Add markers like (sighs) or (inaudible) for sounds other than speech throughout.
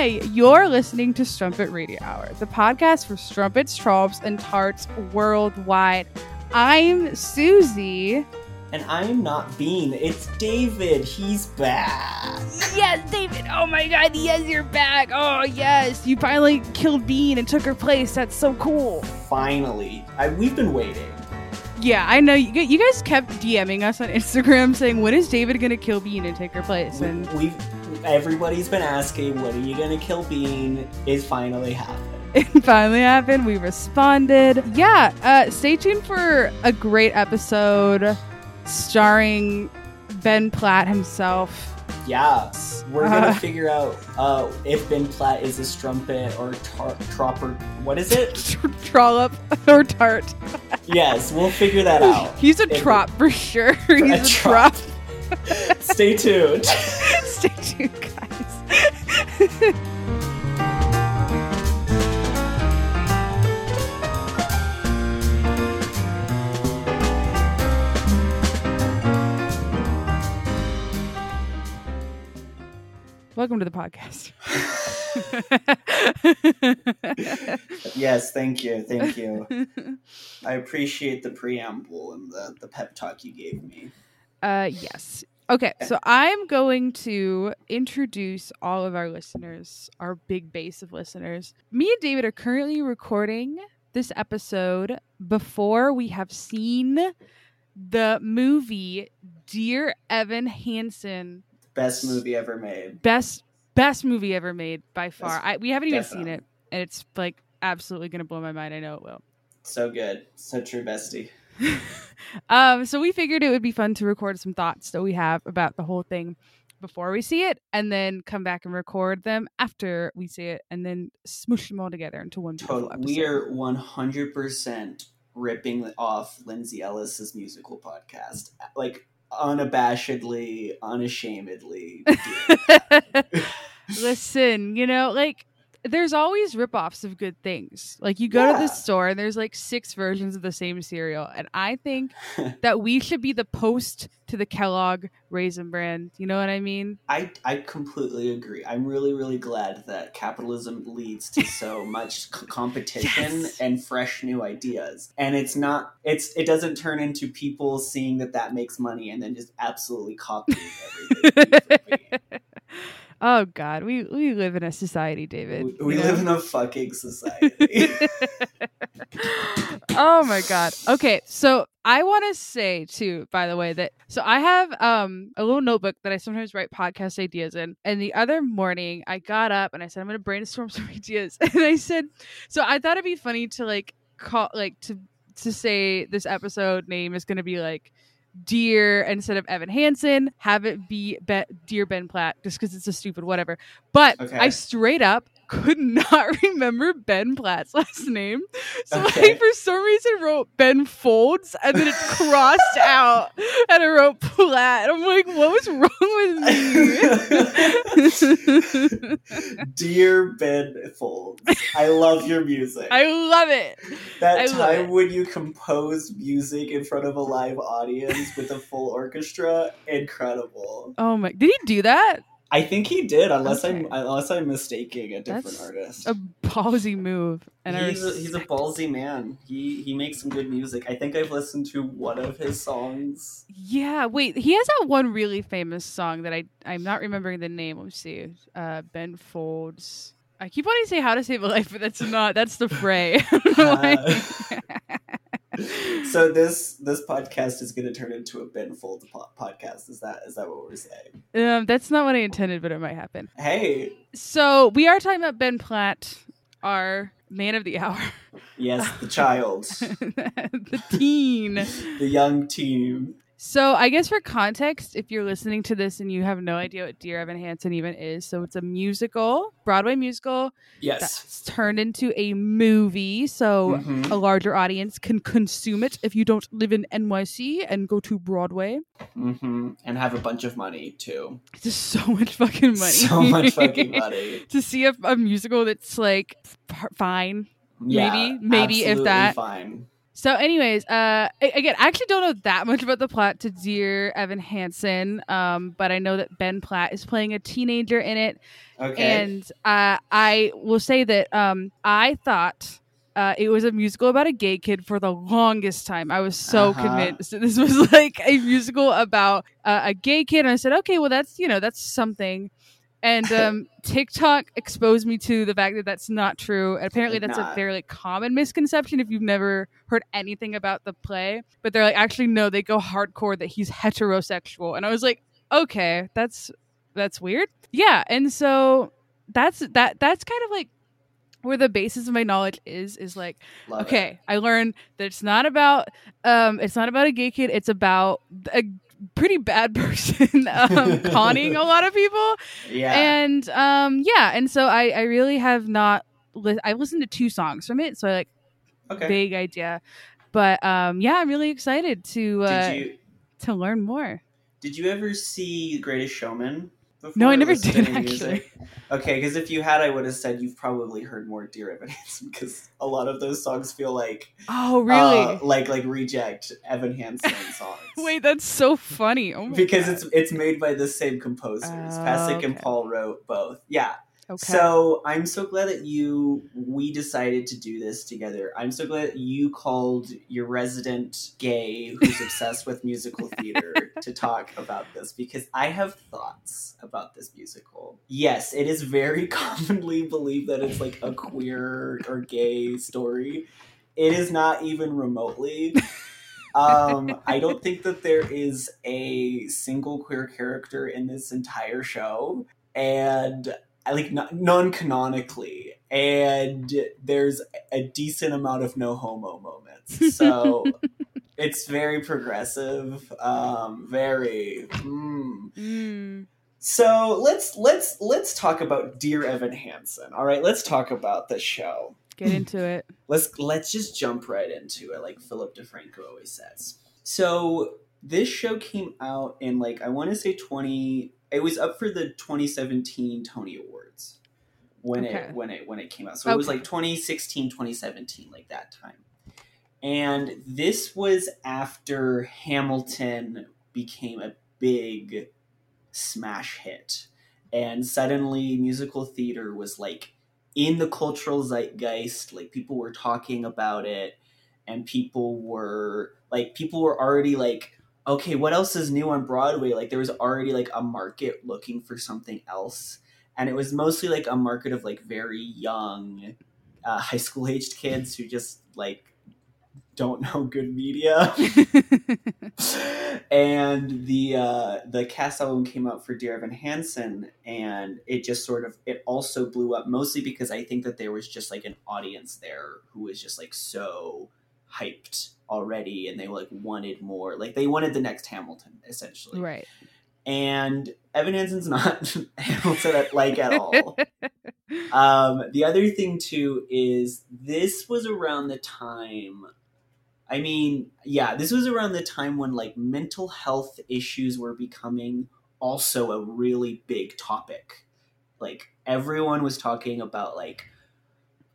Hi, you're listening to Strumpet Radio Hour, the podcast for strumpets, trollops, and tarts worldwide. I'm Susie. And I'm not Bean. It's David. He's back. Yes, David. Oh my god, yes, you're back. Oh, yes. You finally killed Bean and took her place. That's so cool. Finally. I, we've been waiting. Yeah, I know. You, you guys kept DMing us on Instagram saying, when is David going to kill Bean and take her place? And we, we've everybody's been asking, when are you gonna kill Bean? It finally happened. (laughs) it finally happened. We responded. Yeah, uh, stay tuned for a great episode starring Ben Platt himself. Yeah, we're gonna Uh. figure out uh, if Ben Platt is a strumpet or tar- tropper. What is it? (laughs) Trollop or tart. yes, we'll figure that (laughs) out. He's a trop for sure. He's a, trop. trop. Stay tuned. (laughs) Stay tuned, guys. Welcome to the podcast. (laughs) yes, thank you, thank you. I appreciate the preamble and the, the pep talk you gave me. Uh, yes. Okay, so I'm going to introduce all of our listeners, our big base of listeners. Me and David are currently recording this episode before we have seen the movie Dear Evan Hansen, Best movie ever made. best best movie ever made by far. I, we haven't even seen it, and it's like absolutely gonna blow my mind. I know it will. So good. So true, bestie. Um, so we figured it would be fun to record some thoughts that we have about the whole thing before we see it, and then come back and record them after we see it, and then smush them all together into one Total, we are 100% ripping off Lindsay Ellis's musical podcast. Like, unabashedly, unashamedly. (laughs) (laughs) Listen, you know, like there's always ripoffs of good things. Like you go to the store and there's like six versions of the same cereal, and I think (laughs) that we should be the post to the Kellogg Raisin Bran. You know what I mean? I, I completely agree. I'm really, really glad that capitalism leads to so (laughs) much c- competition Yes. and fresh new ideas. And it's not, it's, it doesn't turn into people seeing that that makes money and then just absolutely copying everything. (laughs) from me. oh God, we we live in a society, David. We, we you live in a fucking society. (laughs) (laughs) oh my god. Okay, so I want to say too, by the way, that so I have um a little notebook that I sometimes write podcast ideas in. And the other morning, I got up and I said I'm going to brainstorm (laughs) some ideas, and I said, so I thought it'd be funny to like call like to to say this episode name is going to be like. Dear instead of Evan Hansen, have it be, be Dear Ben Platt, just because it's a stupid whatever. But Okay. I straight up could not (laughs) remember Ben Platt's last name. So Okay. I, for some reason, wrote Ben Folds, and then it crossed (laughs) out, and I wrote Platt. I'm like, what was wrong with me? (laughs) Dear Ben Folds, I love your music. I love it. that I time it. when you compose music in front of a live audience with a full orchestra, incredible. Oh my! Did he do that? I think he did, unless Okay. I'm unless I'm mistaking a different That's artist. A ballsy move, and he's a, he's a ballsy man. He he makes some good music. I think I've listened to one of his songs. Yeah, wait. He has that one really famous song that I I'm not remembering the name. Let's see. Uh, ben Folds. I keep wanting to say "How to Save a Life," but that's not. That's the fray. I don't know why. So this this podcast is going to turn into a Ben Folds po- podcast. Is that is that what we're saying? um, that's not what I intended, but it might happen. Hey, So we are talking about Ben Platt, our man of the hour, yes, the child, (laughs) the teen. the young teen. So I guess for context, if you're listening to this and you have no idea what Dear Evan Hansen even is, so it's a musical, Broadway musical Yes. that's turned into a movie, so Mhm. a larger audience can consume it if you don't live in NYC and go to Broadway. hmm And have a bunch of money too. It's (laughs) just so much fucking money. So much (laughs) fucking money. to see a, a musical that's like fine. Yeah, Maybe- maybe if that. Fine. So, anyways, uh, again, I actually don't know that much about the plot to Dear Evan Hansen, um, but I know that Ben Platt is playing a teenager in it, Okay. and uh, I will say that um, I thought uh, it was a musical about a gay kid for the longest time. I was so Uh-huh. convinced that (laughs) this was like a musical about uh, a gay kid, and I said, okay, well, that's you know, that's something. And (laughs) um, TikTok exposed me to the fact that that's not true. And apparently, that's not. a fairly common misconception if you've never heard anything about the play. But they're like, actually, no, they go hardcore that he's heterosexual. And I was like, okay, that's that's weird. Yeah, and so that's that. That's kind of like where the basis of my knowledge is. Is like, Love it. okay, I learned that it's not about um, it's not about a gay kid. It's about a pretty bad (laughs) person um, (laughs) conning a lot of people Yeah. and um yeah and so i i really have not li- i've listened to two songs from it so i like okay. vague idea but um yeah i'm really excited to uh did you to learn more did you ever see Greatest Showman? No i never did actually music? Okay, because if you had, I would have said you've probably heard more Dear Evan Hansen because a lot of those songs feel like oh really uh, like like reject Evan Hansen (laughs) songs. wait that's so funny oh my because God. it's it's made by the same composers. Oh, Pasek and. Paul wrote both. Yeah. Okay So I'm so glad that you we decided to do this together. I'm so glad that you called your resident gay who's (laughs) obsessed with musical (laughs) theater to talk about this because I have thoughts about this musical. Yes, it is very (laughs) commonly believed that it's like a queer or gay story. It is not even remotely. Um, I don't think that there is a single queer character in this entire show, and like non canonically, and there's a decent amount of no homo moments. So (laughs) it's very progressive, um, very. Mm. Mm. So let's let's let's talk about Dear Evan Hansen. All right, let's talk about the show get into it (clears throat) let's let's just jump right into it like philip defranco always says so this show came out in like i want to say 20 it was up for the 2017 tony awards when Okay. it when it when it came out. So it was like 2016 2017 like that time. And this was after hamilton became a big smash hit. And suddenly musical theater was like in the cultural zeitgeist like people were talking about it and people were like people were already like okay what else is new on broadway? Like there was already like a market looking for something else. And it was mostly like a market of like very young uh, (laughs) high school aged kids who just like don't (laughs) know good media. (laughs) And the uh, the cast album came out for Dear Evan Hansen, and it just sort of it also blew up mostly because I think that there was just like an audience there who was just like so hyped already, and they like wanted more, like they wanted the next Hamilton essentially. right And Evan Hansen's not (laughs) Hamilton at, like at all. (laughs) Um, the other thing too is this was around the time. I mean, yeah, this was around the time when like mental health issues were becoming also a really big topic. Like everyone was talking about like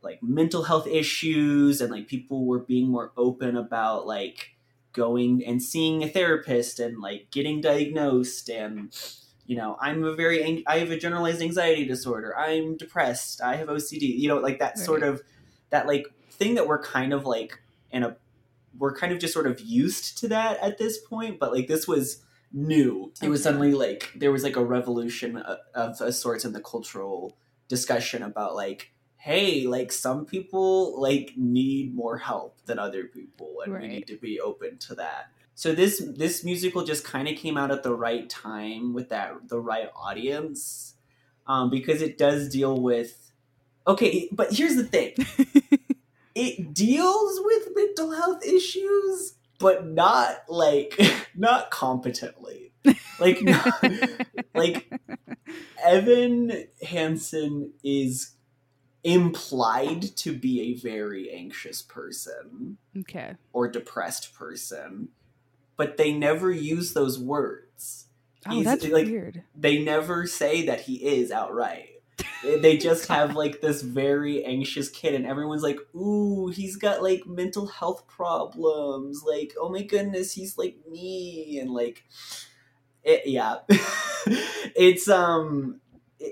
like mental health issues and like people were being more open about like going and seeing a therapist and like getting diagnosed and you know i'm a very ang- i have a generalized anxiety disorder. I'm depressed. I have ocd you know like that sort of that like thing that we're kind of like in a we're kind of just sort of used to that at this point but like this was new. It was suddenly like there was like a revolution of, of a sorts in the cultural discussion about like hey like some people like need more help than other people and we need to be open to that. So this this musical just kind of came out at the right time with that the right audience um, because it does deal with okay but here's the thing. (laughs) It deals with mental health issues but not like (laughs) not competently. Like (laughs) not, like evan hansen is implied to be a very anxious person okay. or depressed person but they never use those words. Oh He's- that's like- weird. they never say that he is outright. They just (laughs) have like this very anxious kid and everyone's like ooh he's got like mental health problems. Like oh my goodness he's like me and like it, yeah. (laughs) It's um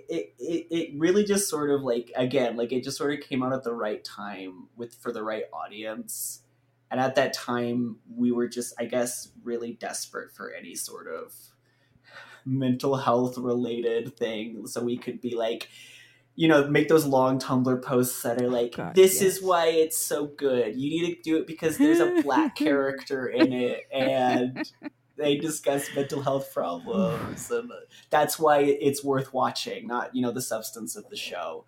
it, it, it really just sort of like again like it just sort of came out at the right time with for the right audience. And at that time we were just i guess really desperate for any sort of mental health related thing. So we could be like you know make those long tumblr posts that are like God, this yes. is why it's so good. You need to do it because there's a black (laughs) character in it. And they discuss mental health problems and that's why it's worth watching not you know the substance of the show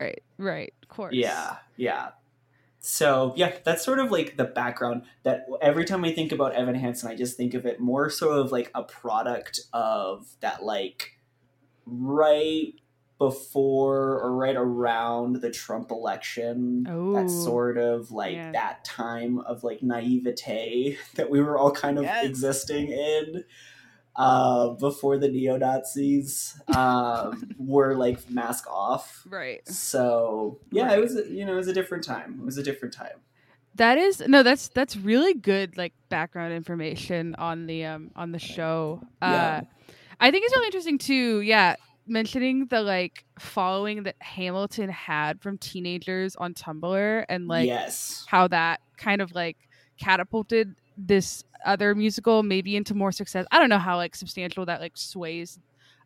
Right, right, of course. yeah yeah so yeah that's sort of like the background that every time i think about evan hansen i just think of it more sort of like a product of that like right before or right around the trump election Ooh. that sort of like Yeah. that time of like naivete (laughs) that we were all kind of Yes. existing in uh, before the neo-nazis um, (laughs) were like mask off Right. so yeah, Right. it was a- you know it was a different time. It was a different time. That is no, that's that's really good like background information on the um on the show. Yeah. Uh I think it's really interesting too, yeah, mentioning the like following that Hamilton had from teenagers on Tumblr and like yes, how that kind of like catapulted this other musical maybe into more success. I don't know how like substantial that like sways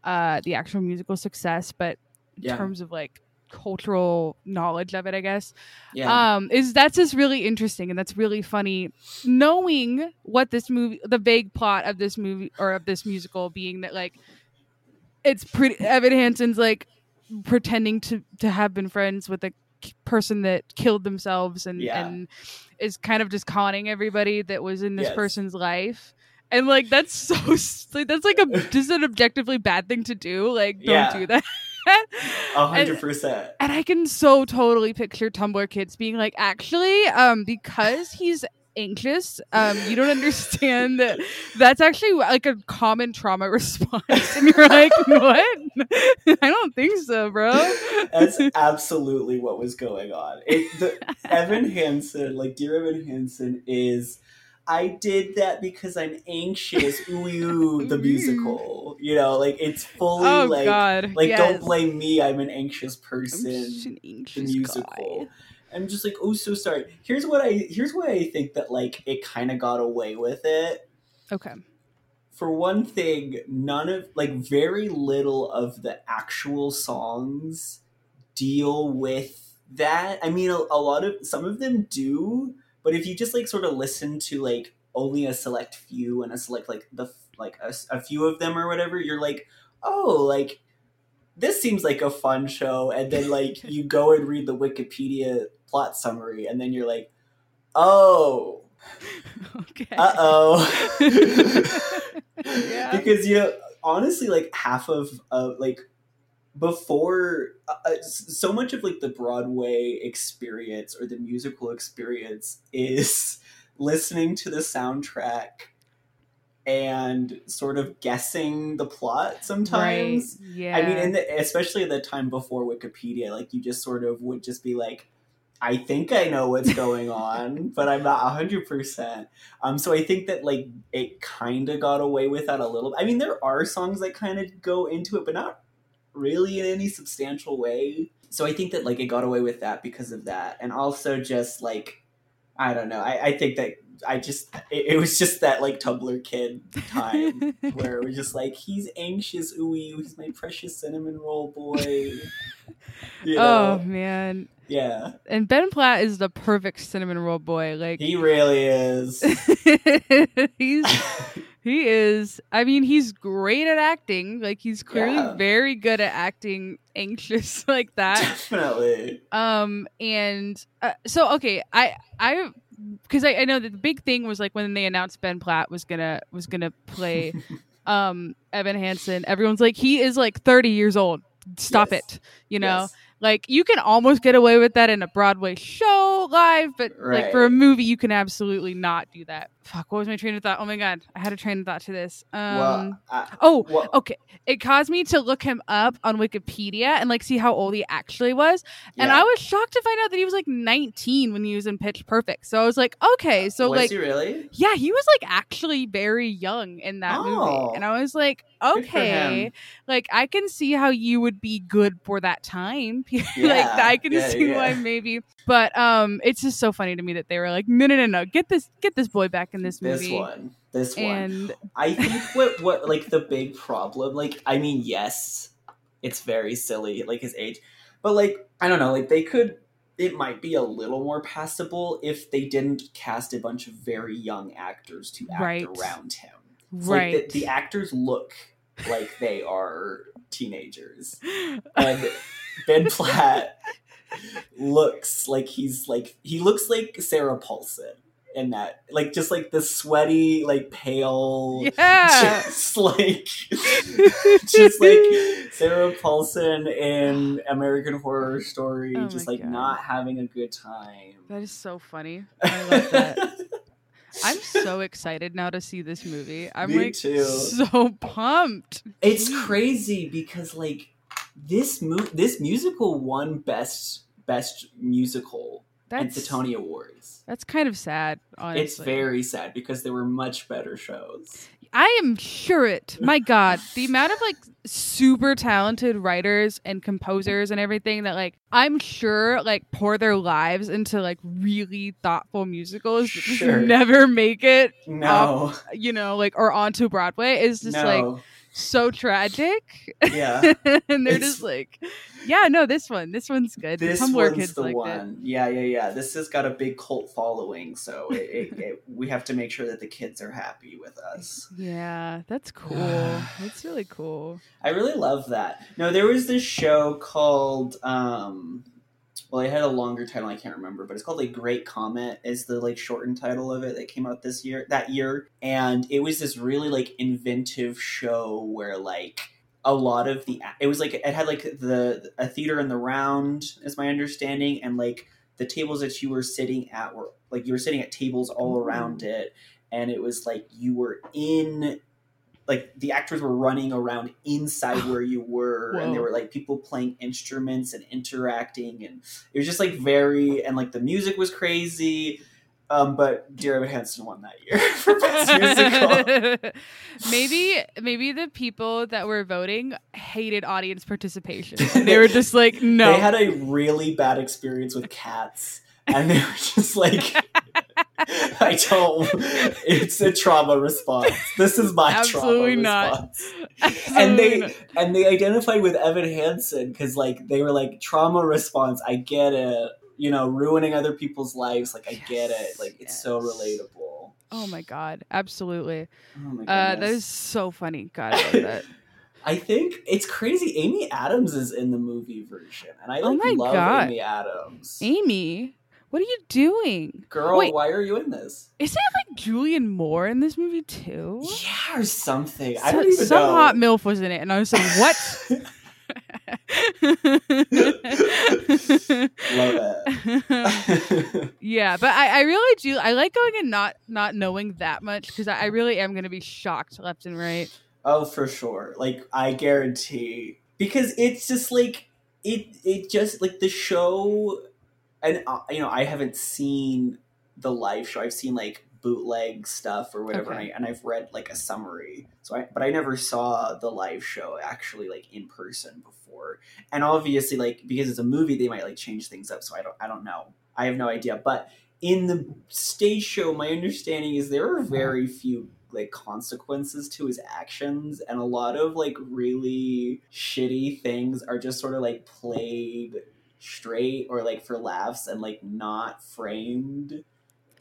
uh the actual musical success, but in Yeah. terms of like cultural knowledge of it, I guess yeah, um is that's just really interesting and that's really funny knowing what this movie the vague plot of this movie or of this musical being that like it's pretty evan hansen's like pretending to to have been friends with a person that killed themselves and Yeah. and is kind of just conning everybody that was in this Yes. person's life and like that's so (laughs) like that's like a just an objectively bad thing to do like don't Yeah. do that (laughs) a hundred percent. and I can so totally picture Tumblr kids being like, actually, um, because he's anxious, um, you don't understand that that's actually like a common trauma (laughs) response. And you're like, what? (laughs) I don't think so, bro. That's (laughs) absolutely what was going on. It, the, Evan Hansen, like dear Evan Hansen, is. I did that because I'm anxious. Ooh, ooh, the musical. You know, like it's fully oh like, God. like yes. don't blame me. I'm an anxious person. an the musical. guy. I'm just like, oh, so sorry. Here's what I here's why I think that like it kind of got away with it. Okay. For one thing, none of like very little of the actual songs deal with that. I mean, a, a lot of some of them do, but if you just like sort of listen to like only a select few and a select like the like a, a few of them or whatever, you're like, oh, like this seems like a fun show, and then like (laughs) you go and read the Wikipedia plot summary, and then you're like, oh, okay. uh oh. (laughs) (laughs) Yeah. Because you know, honestly, like half of uh, like before uh, uh, so much of like the Broadway experience or the musical experience is listening to the soundtrack and sort of guessing the plot sometimes. Right. Yeah. I mean, in the, especially the time before Wikipedia, like you just sort of would just be like, I think I know what's (laughs) going on, but I'm not hundred percent. Um, so I think that like it kind of got away with that a little. Bit. I mean, there are songs that kind of go into it, but not really in any substantial way. So I think that like it got away with that because of that, and also just like I don't know. I, I think that I just it, it was just that like Tumblr kid time (laughs) where it was just like he's anxious, ooh, he's my precious cinnamon roll boy. (laughs) You oh man. yeah, And Ben Platt is the perfect cinnamon roll boy. Like he really is. (laughs) he's he is i mean he's great at acting like he's clearly Yeah. very good at acting anxious like that Definitely. um and uh, so okay i i because I, I know that the big thing was like when they announced ben platt was gonna was gonna play (laughs) um evan hansen everyone's like he is like 30 years old stop Yes. it you know Yes. like you can almost get away with that in a broadway show live but like for a movie you can absolutely not do that fuck, what was my train of thought? Oh my god, I had a train of thought to this. Um, well, I, oh, well, okay. It caused me to look him up on Wikipedia and like see how old he actually was. And yeah. I was shocked to find out that he was like 19 when he was in Pitch Perfect. So I was like, okay, so was like he really? yeah, he was like actually very young in that Oh. movie. And I was like, okay, like I can see how you would be good for that time. (laughs) like I can yeah, see yeah. why maybe. But um it's just so funny to me that they were like, no no no no, get this get this boy back in this movie. This one. This one. And I (laughs) think what what like the big problem, like I mean, yes, it's very silly, like his age, but like I don't know, like they could. It might be a little more passable if they didn't cast a bunch of very young actors to act Right. around him. It's right. Like the, the actors look like they are teenagers, (laughs) and Ben Platt looks like he's like he looks like Sarah Paulson in that, like just like the sweaty, like pale, yeah. just (laughs) like just like Sarah Paulson in American Horror Story, Oh just like God. not having a good time. that is so funny. I love that. (laughs) I'm so excited now to see this movie. I'm Me like too. so pumped. It's crazy because like this mu- this musical won best best musical That's the Tony Awards. That's kind of sad, honestly. It's very sad because there were much better shows. I am sure it. My God, (laughs) the amount of like super talented writers and composers and everything that like I'm sure like pour their lives into like really thoughtful musicals Sure. never make it, No, you know, like or onto Broadway is just like no, so tragic. yeah. (laughs) and they're It's- just like, yeah, no, this one, this one's good. This Tumblr one's kids the liked one. Yeah, yeah, yeah. This has got a big cult following, so it, it, it, we have to make sure that the kids are happy with us. Yeah, that's (sighs) cool. that's really cool. I really love that. No, there was this show called um well, it had a longer title I can't remember, but it's called like Great Comet is the like shortened title of it that came out this year that year. And it was this really like inventive show where like a lot of the it was like it had like the a theater in the round is my understanding and like the tables that you were sitting at were like you were sitting at tables all around mm. it and it was like you were in like the actors were running around inside where you were and there were like people playing instruments and interacting and it was just like very and like the music was crazy um, but Dear Evan Hansen won that year (laughs) for best musical. (laughs) maybe maybe the people that were voting hated audience participation. They were just like, (laughs) no. They had a really bad experience with cats, and they were just like, (laughs) "I don't. It's a trauma response. This is my Absolutely trauma not. response." Absolutely and they not. and they identified with Evan Hansen because like they were like trauma response. I get it. You know, ruining other people's lives. Like I get it. Like it's so relatable. Oh my god, absolutely. Oh my Uh, that is so funny. God, I love that. (laughs) I think it's crazy. Amy Adams is in the movie version, and I Oh like my love God. Amy Adams. Amy, what are you doing? Girl, Wait. why are you in this? Isn't it like Julianne Moore in this movie too? Yeah, or something. I So- don't even some know. hot milf was in it, and I was like, "What?" (laughs) Love it. (laughs) yeah, but I, I really do. I like going and not not knowing that much because I, I really am going to be shocked left and right. oh, for sure. Like I guarantee, because it's just like it. It just like the show, and uh, you know, I haven't seen the live show. I've seen like bootleg stuff or whatever, Okay. and, I, and I've read like a summary. So I, but I never saw the live show actually like in person before. And obviously, like because it's a movie, they might like change things up. So I don't, I don't know. I have no idea. But in the stage show, my understanding is there are very few like consequences to his actions, and a lot of like really shitty things are just sort of like played straight or like for laughs and like not framed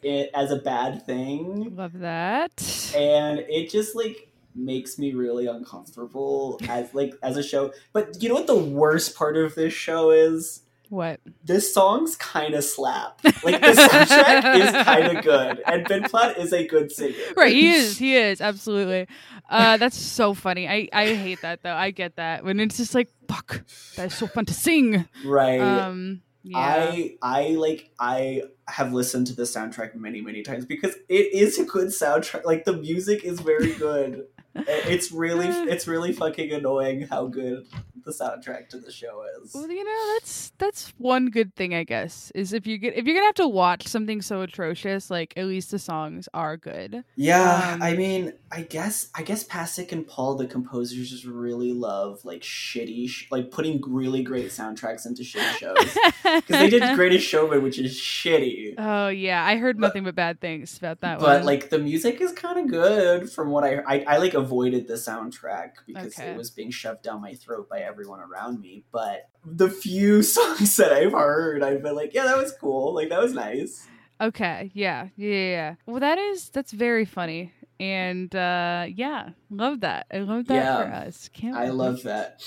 it as a bad thing Love that. and it just like makes me really uncomfortable as (laughs) like as a show but you know what the worst part of this show is What? This songs kind of slap (laughs) like the soundtrack is kind of good and ben platt is a good singer Right, he is. He is absolutely. Uh, that's so funny. I I hate that though. I get that when it's just like fuck. That is so fun to sing. right Um, Yeah. I I like I have listened to the soundtrack many many times because it is a good soundtrack. Like the music is very good. It's really (laughs) it's really fucking annoying how good the soundtrack to the show is. Well, you know, that's that's one good thing, I guess, is if you get if you're gonna have to watch something so atrocious, like at least the songs are good. Yeah, Um, I mean, I guess I guess Pasek and Paul, the composers, just really love like shitty, sh- like putting really great soundtracks into shitty (laughs) shows. Because they did Greatest Showman, which is shitty. Oh yeah, I heard But- nothing but bad things about that one. but one. like the music is kind of good from what I, I I like avoided the soundtrack because Okay. it was being shoved down my throat by everyone around me. But the few (laughs) songs that I've heard, I've been like, yeah, that was cool. Like that was nice. Okay, yeah, yeah, yeah. Well, that is that's very funny, and uh yeah, love that. I love that Yeah, for us. Can't I love that.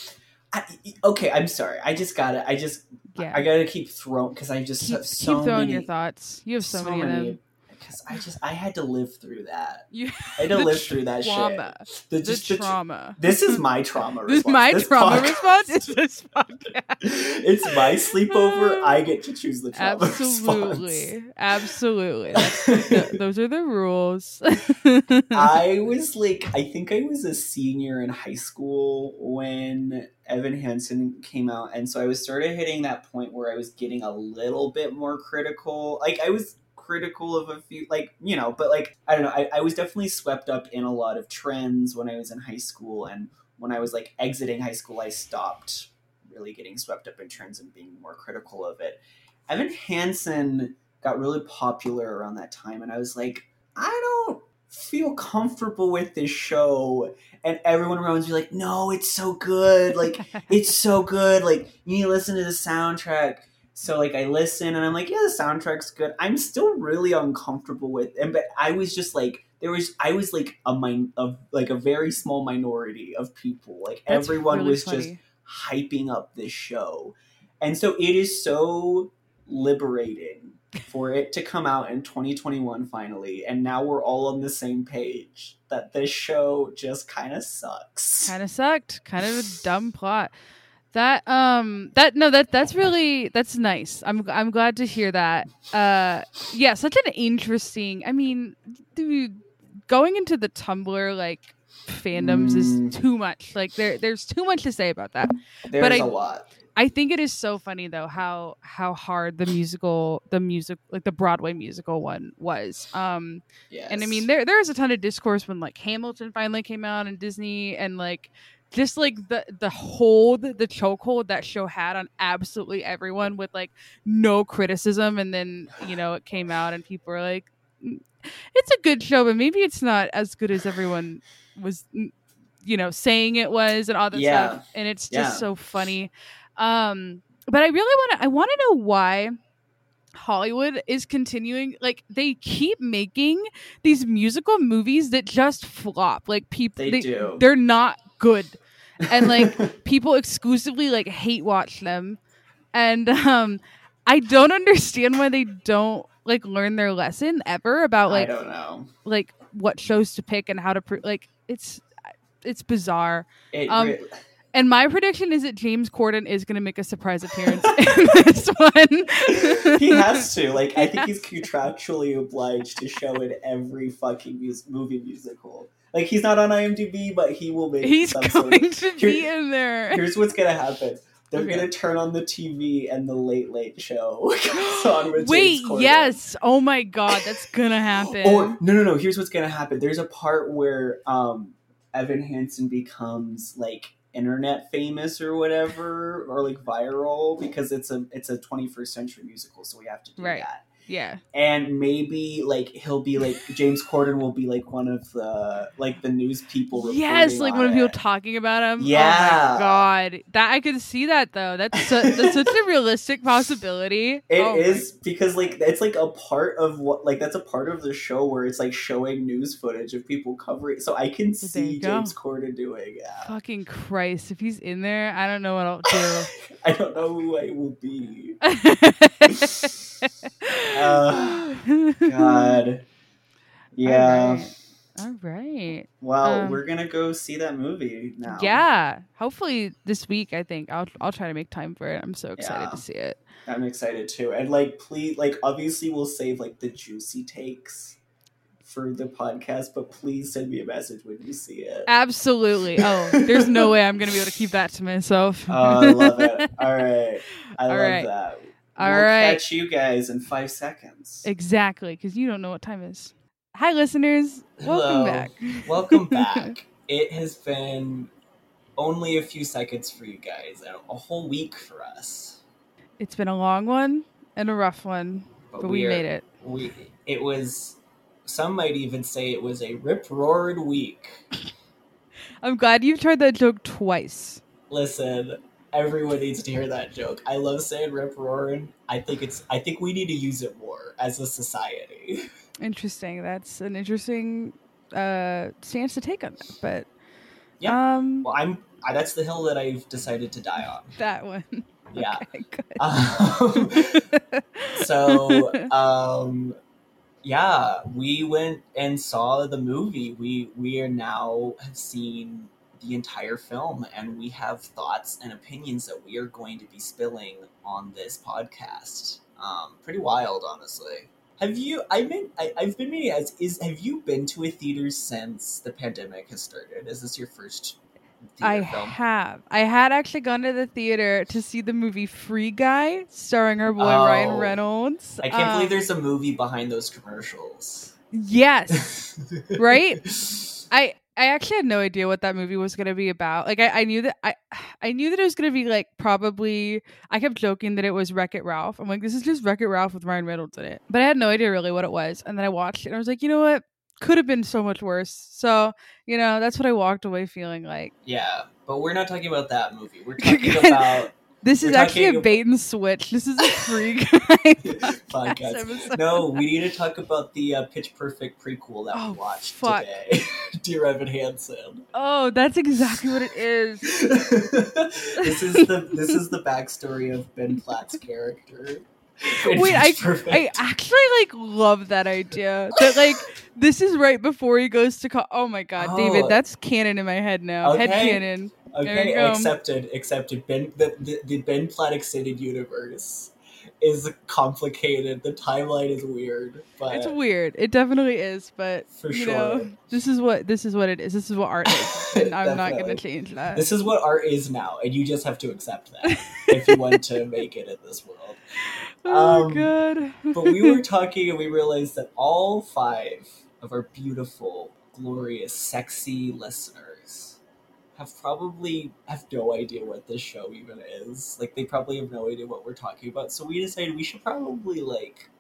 I, okay, I'm sorry. I just gotta. I just. Yeah, I gotta keep throwing because I just keep, have so keep throwing many. your thoughts. You have so, many, of them. Because I just I had to live through that. (laughs) You I had to the live through that trauma, shit. The, the just the tr- trauma. this is my trauma This response. my This trauma podcast- response is (laughs) this podcast. it's my sleepover. Uh, I get to choose the trauma Absolutely, response. absolutely. (laughs) That's, th- those are the rules. I was like, I think I was a senior in high school when Evan Hansen came out, and so I was sort of hitting that point where I was getting a little bit more critical. Like I was critical of a few, like you know, but like I don't know. I, I was definitely swept up in a lot of trends when I was in high school, and when I was like exiting high school, I stopped really getting swept up in trends and being more critical of it. Evan Hansen got really popular around that time, and I was like, I don't feel comfortable with this show. And everyone around was like, no, it's so good. Like, (laughs) it's so good. Like, you need to listen to the soundtrack. So, like, I listen and I'm like, yeah, the soundtrack's good. I'm still really uncomfortable with and but I was just like, there was, I was like a min, of like a very small minority of people. Like, That's everyone really was just hyping up this show. And so it is so liberating for it to come out in 2021 finally and now we're all on the same page that this show just kind of sucks. kind of sucked kind of a dumb plot that um that no that that's really that's nice i'm i'm glad to hear that uh yeah such an interesting i mean dude going into the tumblr like fandoms Mm. is too much like there there's too much to say about that There's but I- a lot. i think it is so funny though how how hard the musical the music like the broadway musical one was um Yes. and I mean, there there was a ton of discourse when like Hamilton finally came out and Disney and like just like the the hold the chokehold that show had on absolutely everyone with like no criticism and then you know it came out and people were like "Mm, it's a good show but maybe it's not as good as everyone was mm, you know saying it was and all that Yeah. stuff and it's just Yeah. so funny um but i really want to i want to know why hollywood is continuing like they keep making these musical movies that just flop like people They do. they're not good and like (laughs) people exclusively like hate watch them and um i don't understand why they don't like learn their lesson ever about like I don't know. like what shows to pick and how to like it's it's bizarre It Um, re- and my prediction is that James Corden is going to make a surprise appearance (laughs) in this one. he has to. (laughs) Like, I think he's contractually obliged to show in every fucking movie musical. Like, he's not on IMDb, but he will make. He's some sort going of- to Here- be in there. Here's what's gonna happen. They're Okay. gonna turn on the TV and the Late Late Show (laughs) comes on with Wait, yes. Oh my god, that's gonna (gasps) happen. Or no, no, no. Here's what's gonna happen. There's a part where um, Evan Hansen becomes like internet famous or whatever, or like viral because it's a it's a 21st century musical, so we have to do Right. that. Yeah. And maybe like he'll be like James Corden will be like one of the like the news people. Yes, like one of people talking about him. Oh Yeah. my god. That I could see that though. That's su- that's (laughs) such a realistic possibility. It Oh is because like it's like a part of what like that's a part of the show where it's like showing news footage of people covering. So I can see. James Corden doing. Yeah. fucking Christ. If he's in there, I don't know what I'll do. (laughs) I don't know who I will be. (laughs) Uh, God. (laughs) Yeah. All right. Well, Um, we're gonna go see that movie now. Yeah. Hopefully this week. I think I'll I'll try to make time for it. I'm so excited Yeah. to see it. I'm excited too. And like, please, like, obviously, we'll save like the juicy takes for the podcast, but please send me a message when you see it. Absolutely. Oh, there's no (laughs) way I'm gonna be able to keep that to myself. Oh, I love it. (laughs) All right, I All love right. that. All we'll right. catch you guys in five seconds. Exactly, because you don't know what time is. Hi, listeners. Welcome Hello. back. Welcome (laughs) back. it has been only a few seconds for you guys, and a whole week for us. it's been a long one and a rough one, but we are- made it. We it was. Some might even say it was a rip roared week. (laughs) I'm glad you've tried that joke twice. Listen, everyone needs to hear that joke. I love saying rip roaring. I think it's. I think we need to use it more as a society. Interesting. That's an interesting uh, stance to take on that. But Yeah. um, Well, I'm. I, that's the hill that I've decided to die on. that one. (laughs) Yeah. Okay. Um, (laughs) so um yeah we went and saw the movie we we are now have seen the entire film and we have thoughts and opinions that we are going to be spilling on this podcast um pretty wild honestly have you i mean I, i've been meaning as is have you been to a theater since the pandemic has started is this your first I film have. I had actually gone to the theater to see the movie Free Guy, starring our boy Ryan Oh. Reynolds. i can't believe Um, there's a movie behind those commercials Yes, (laughs) Right? (laughs) I I actually had no idea what that movie was going to be about. Like I, I knew that I (sighs) I knew that it was going to be like probably I kept joking that it was Wreck It Ralph. I'm like this is just Wreck It Ralph with Ryan Reynolds in it. But I had no idea really what it was. And then I watched it and I was like, "You know what? Could have been so much worse." So, you know, that's what I walked away feeling like. Yeah, but we're not talking about that movie. We're (laughs) talking about This is actually a bait and switch. This is a free (laughs) guy (laughs) podcast episode. no. We need to talk about the uh, Pitch Perfect prequel that Oh, we watched fuck. today. (laughs) Dear Evan Hansen. Oh, that's exactly what it is. this is the this is the backstory of Ben Platt's character. Wait, I Perfect. I actually like love that idea. That like this is right before he goes to co- Oh my god, Oh. David, that's canon in my head now. Head Okay. canon. Okay, accepted. Accepted. Ben the, the the Ben Platt extended universe is complicated. The timeline is weird, but It's weird. It definitely is, but For you sure. know, this is what this is what it is. This is what art is, and (laughs) I'm not going to change that. This is what art is now, and you just have to accept that (laughs) if you want to make it in this world. (laughs) oh um, god. But we were talking, and we realized that all five of our beautiful, glorious, sexy listeners have probably have no idea what this show even is. Like, they probably have no idea what we're talking about. So we decided we should probably like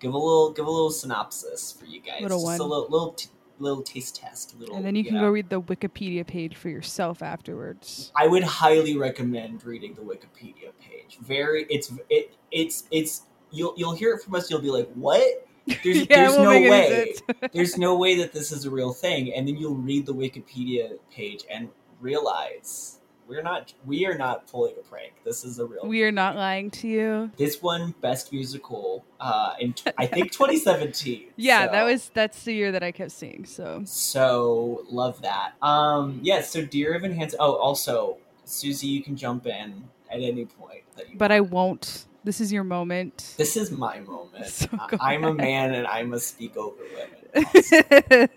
give a little give a little synopsis for you guys, Little just a one. little little t- little taste test, little. and then you can go read the Wikipedia page for yourself afterwards. I would highly recommend reading the Wikipedia page. Very, it's it it's it's you'll you'll hear it from us. You'll be like, what? (laughs) There's Yeah, there's no way. (laughs) there's no way that this is a real thing. And then you'll read the Wikipedia page and realize we're not we are not pulling a prank. This is a real. we are not lying to you. This one best musical uh in tw- I (laughs) think 2017. Yeah, So- that was that's the year that I kept seeing. So So love that. Um, yeah. So dear Evan Hansen. Oh, also Susie, you can jump in at any point that you. but I won't. This is your moment. This is my moment. (laughs) So I- I'm a man, and I must speak over women. (laughs)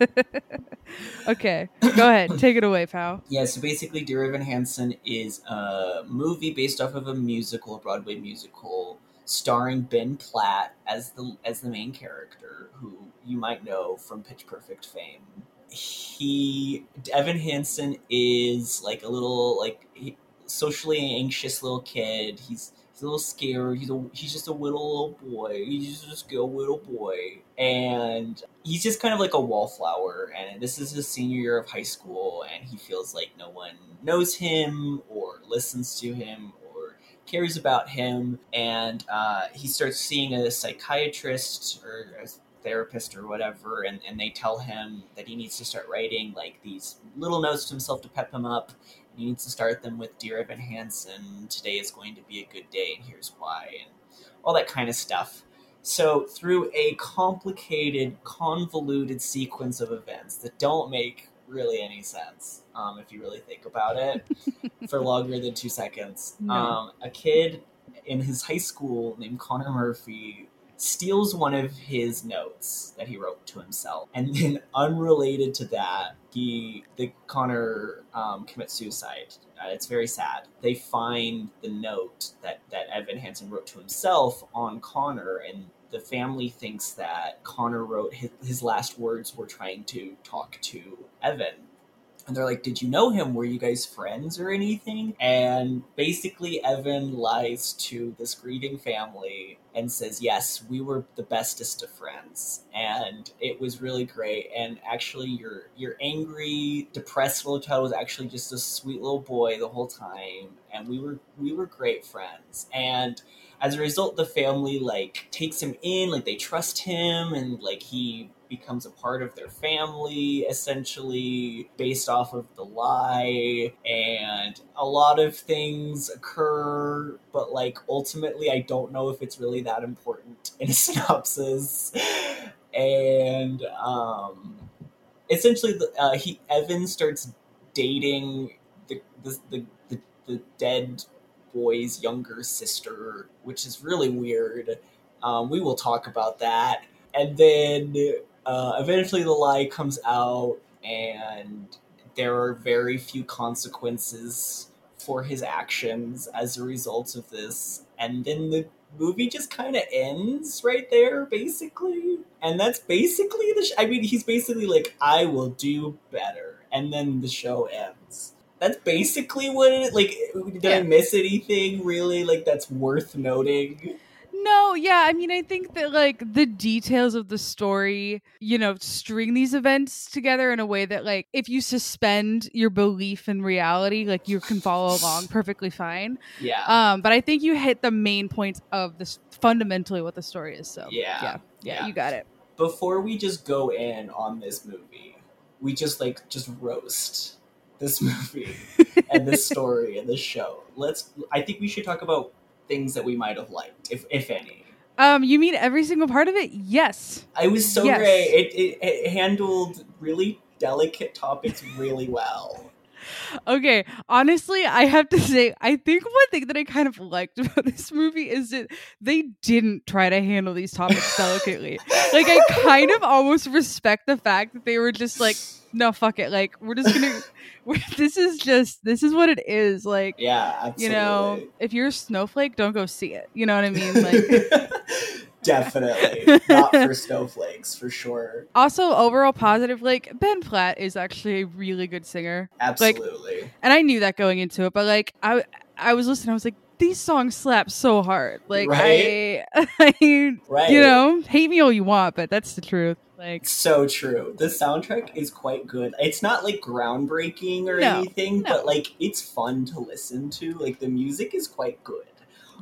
okay, go ahead. Take it away, pal. yeah. So basically, Dear Evan Hansen is a movie based off of a musical, a Broadway musical, starring Ben Platt as the as the main character, who you might know from Pitch Perfect fame. He Evan Hansen is like a little like socially anxious little kid. He's a little scared. He's a he's just a little little boy. He's just a little boy, and he's just kind of like a wallflower. And this is his senior year of high school, and he feels like no one knows him or listens to him or cares about him. And uh, he starts seeing a psychiatrist or a therapist or whatever, and, and they tell him that he needs to start writing like these little notes to himself to pep him up. He needs to start them with Dear Evan Hansen, today is going to be a good day, and here's why, and all that kind of stuff. So, through a complicated, convoluted sequence of events that don't make really any sense, um, if you really think about it, (laughs) for longer than two seconds, No. um, a kid in his high school named Connor Murphy steals one of his notes that he wrote to himself, and then, (laughs) unrelated to that, he the Connor um, commits suicide. Uh, it's very sad. They find the note that that Evan Hansen wrote to himself on Connor, and the family thinks that Connor wrote his, his last words were trying to talk to Evan. And they're like, Did you know him? Were you guys friends or anything? And basically, Evan lies to this grieving family and says, Yes, we were the bestest of friends. And it was really great. And actually, your your angry, depressed little child was actually just a sweet little boy the whole time. And we were we were great friends. And as a result, the family like takes him in, like they trust him, and like he becomes a part of their family essentially based off of the lie and a lot of things occur but like ultimately i don't know if it's really that important in a (laughs) synopsis. And um essentially uh, he evan starts dating the the, the, the, the dead boy's younger sister which is really weird. Um, we will talk about that. And then uh, eventually the lie comes out and there are very few consequences for his actions as a result of this. And then the movie just kind of ends right there basically. And that's basically the sh- i mean he's basically like i will do better. And then the show ends. That's basically what it like did i miss anything really? Like that's worth noting No, yeah, I mean, I think that like the details of the story, you know, string these events together in a way that, like, if you suspend your belief in reality, like, you can follow along perfectly fine. yeah Um, but I think you hit the main points of this fundamentally what the story is. So, Yeah, yeah, yeah, yeah. you got it. before we just go in on this movie, we just like just roast this (laughs) movie and this (laughs) story and this show. Let's. I think we should talk about things that we might have liked, if if any. Um, you mean every single part of it? Yes. It was so Yes. great. It, it it handled really delicate topics really well. Okay, honestly, I have to say, I think one thing that I kind of liked (laughs) about this movie is that they didn't try to handle these topics (laughs) delicately. like, I kind of almost respect the fact that they were just like, no, fuck it. Like, we're just gonna, (laughs) we're, this is just, this is what it is. Like, Yeah, absolutely. you know, if you're a snowflake, don't go see it. You know what I mean? Like, Definitely (laughs) not for snowflakes for sure. also, overall positive, like, Ben Platt is actually a really good singer. Absolutely. and I knew that going into it, but like I I was listening, I was like, these songs slap so hard. Like Right? I, I right. (laughs) you know, hate me all you want, but that's the truth. Like So true. The soundtrack is quite good. It's not like groundbreaking or No, anything, no. but like it's fun to listen to. Like the music is quite good.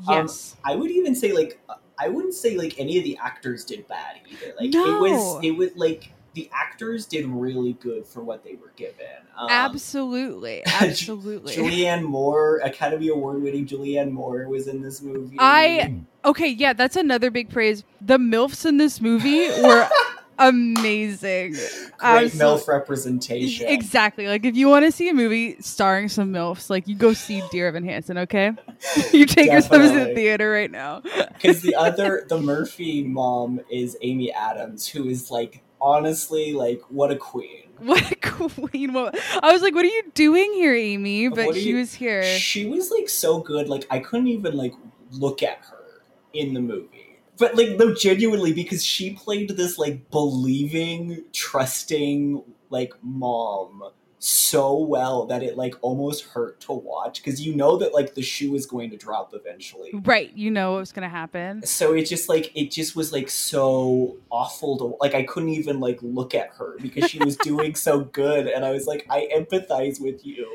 Um, yes. I would even say like I wouldn't say like any of the actors did bad either. Like it was it was like the actors did really good for what they were given. Um, absolutely. (laughs) Absolutely. Julianne Moore, Academy Award winning Julianne Moore was in this movie. I- okay, yeah, that's another big praise. The MILFs in this movie were (laughs) amazing. Great absolute- MILF representation. Exactly. Like if you want to see a movie starring some MILFs, like you go see Dear Evan Hansen, okay? (laughs) you take yourself to the theater right now. because the (laughs) other the murphy mom is amy adams who is like honestly like what a queen (laughs) What a queen! I was like, "What are you doing here, Amy?" But she you- was here. she was like so good like i couldn't even like look at her in the movie but like no genuinely because she played this like believing trusting like mom so well that it like almost hurt to watch because you know that like the shoe is going to drop eventually Right, you know what was gonna happen. so it just like it just was like so awful to like i couldn't even like look at her because she was doing so (laughs) good and i was like i empathize with you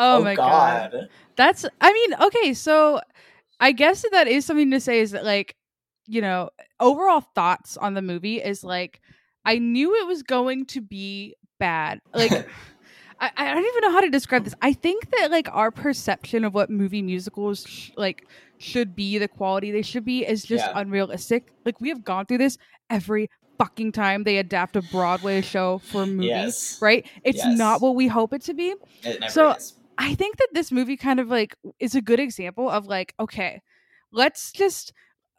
Oh, oh my god. that's. I mean, okay, so I guess that, that is something to say. Is that like, you know, overall thoughts on the movie is like, I knew it was going to be bad. Like, (laughs) I, I don't even know how to describe this. I think that like our perception of what movie musicals sh- like should be, the quality they should be, is just Yeah. unrealistic. Like we have gone through this every fucking time they adapt a Broadway show for movies, Yes. right? It's Yes. not what we hope it to be. It So- is. I think that this movie kind of like is a good example of like, okay, let's just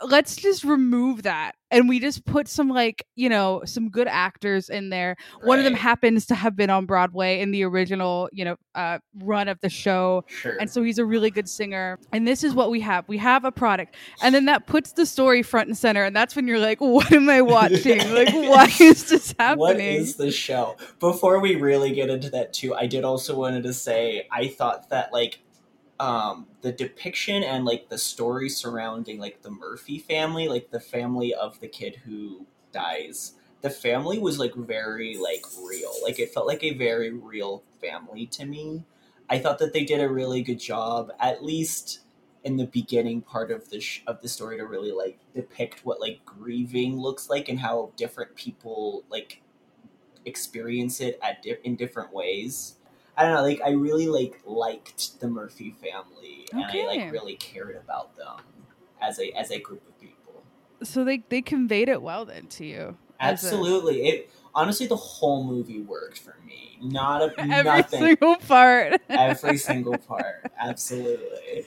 let's just remove that and we just put some like you know some good actors in there. One of them happens to have been on broadway in the original you know uh, run of the show Sure. and so he's a really good singer and this is what we have. We have a product and then that puts the story front and center and that's when you're like what am i watching? Like (laughs) why is this happening? What is the show? Before we really get into that too, I did also wanted to say I thought that like um the depiction and like the story surrounding like the Murphy family, like the family of the kid who dies. The family was like very like real. Like it felt like a very real family to me. I thought that they did a really good job at least in the beginning part of the sh- of the story to really like depict what like grieving looks like and how different people like experience it at di- in different ways. I don't know, like I really like liked the Murphy family and I like really cared about them as a as a group of people. so they they conveyed it well then to you as a- Absolutely. It honestly the whole movie worked for me. Not a (laughs) every nothing single part every (laughs) single part. Absolutely.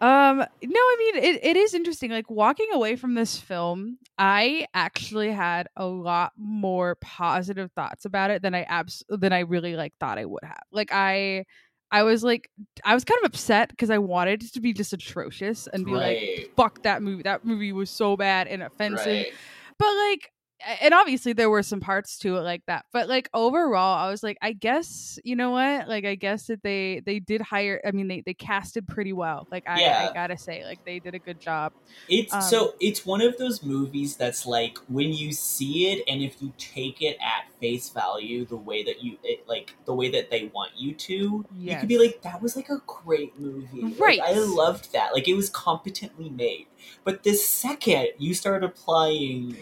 Um, no, I mean it, it is interesting. Like walking away from this film, I actually had a lot more positive thoughts about it than I abs than I really like thought I would have. Like I I was like I was kind of upset because I wanted it to be just atrocious and be like, fuck that movie. That movie was so bad and offensive. Right. But like and obviously there were some parts to it like that but like overall i was like i guess you know what like i guess that they they did hire i mean they they casted pretty well like i, Yeah. I gotta say like they did a good job It's Um, so it's one of those movies that's like when you see it and if you take it at face value the way that you it, like the way that they want you to, you could be like that was like a great movie. Like, Right. I loved that. Like it was competently made. But the second you start applying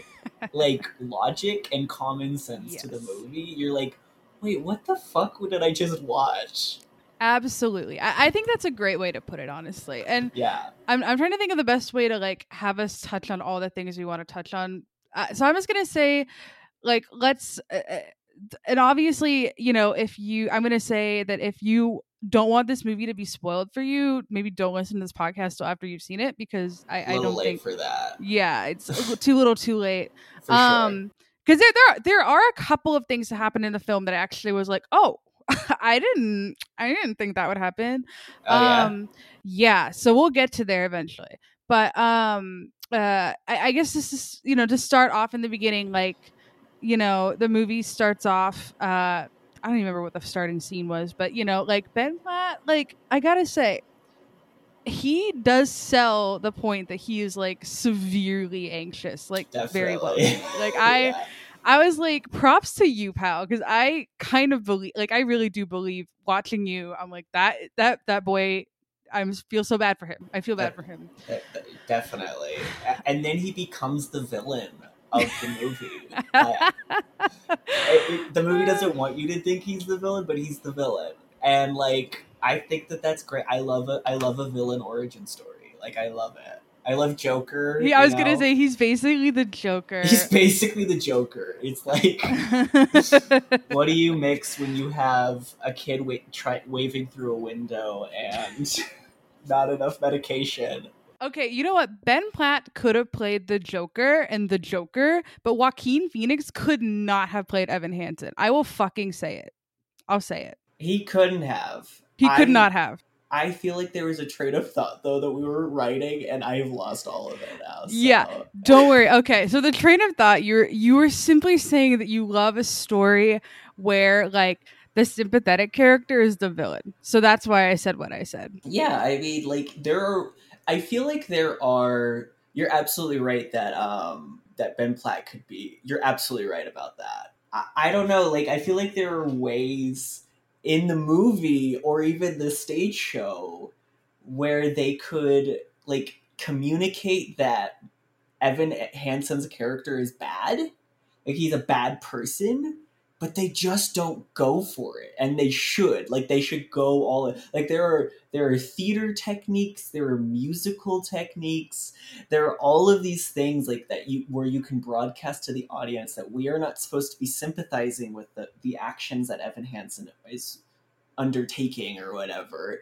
like logic and common sense to the movie, you're like, "Wait, what the fuck did I just watch?" absolutely I, I think that's a great way to put it honestly and Yeah. I'm, I'm trying to think of the best way to like have us touch on all the things we want to touch on uh, so i'm just gonna say like let's uh, uh, and obviously you know if you i'm gonna say that if you don't want this movie to be spoiled for you maybe don't listen to this podcast till after you've seen it because i, I don't late think for that. yeah it's too little too late (laughs) For um because there, there are there are a couple of things that happen in the film that I actually was like oh (laughs) i didn't i didn't think that would happen Oh, yeah. um yeah so we'll get to there eventually but um uh I, I guess this is you know to start off in the beginning like you know the movie starts off uh i don't even remember what the starting scene was but you know like ben platt like i gotta say he does sell the point that he is like severely anxious like very well (laughs) like i Yeah. I was like, props to you, pal, because I kind of believe, like, I really do believe watching you. I'm like that that that boy. I feel so bad for him. I feel bad for him. De- de- definitely. And then he becomes the villain of the movie. I- (laughs) it- the movie doesn't uh. want you to think he's the villain, but he's the villain. And like, I think that that's great. I love it. I love a villain origin story. Like, I love it. I love Joker. Yeah, I was gonna say he's basically the Joker. he's basically the Joker. It's like, (laughs) what do you mix when you have a kid wa- try- waving through a window and (laughs) not enough medication? Okay, you know what? Ben Platt could have played the Joker and the Joker, but Joaquin Phoenix could not have played Evan Hansen. I will fucking say it. I'll say it. He couldn't have. He could not have. I feel like there was a train of thought though that we were writing, and I've lost all of it now. so- Yeah. Don't worry. Okay, so the train of thought you're you were simply saying that you love a story where like the sympathetic character is the villain. So that's why I said what I said. yeah. I mean, like there are. I feel like there are. You're absolutely right that um that Ben Platt could be. You're absolutely right about that. I, I don't know. Like I feel like there are ways in the movie or even the stage show where they could like communicate that Evan Hansen's character is bad, like he's a bad person, but they just don't go for it and they should like they should go all like there are there are theater techniques there are musical techniques there are all of these things like that you where you can broadcast to the audience that we are not supposed to be sympathizing with the the actions that Evan Hansen is undertaking or whatever.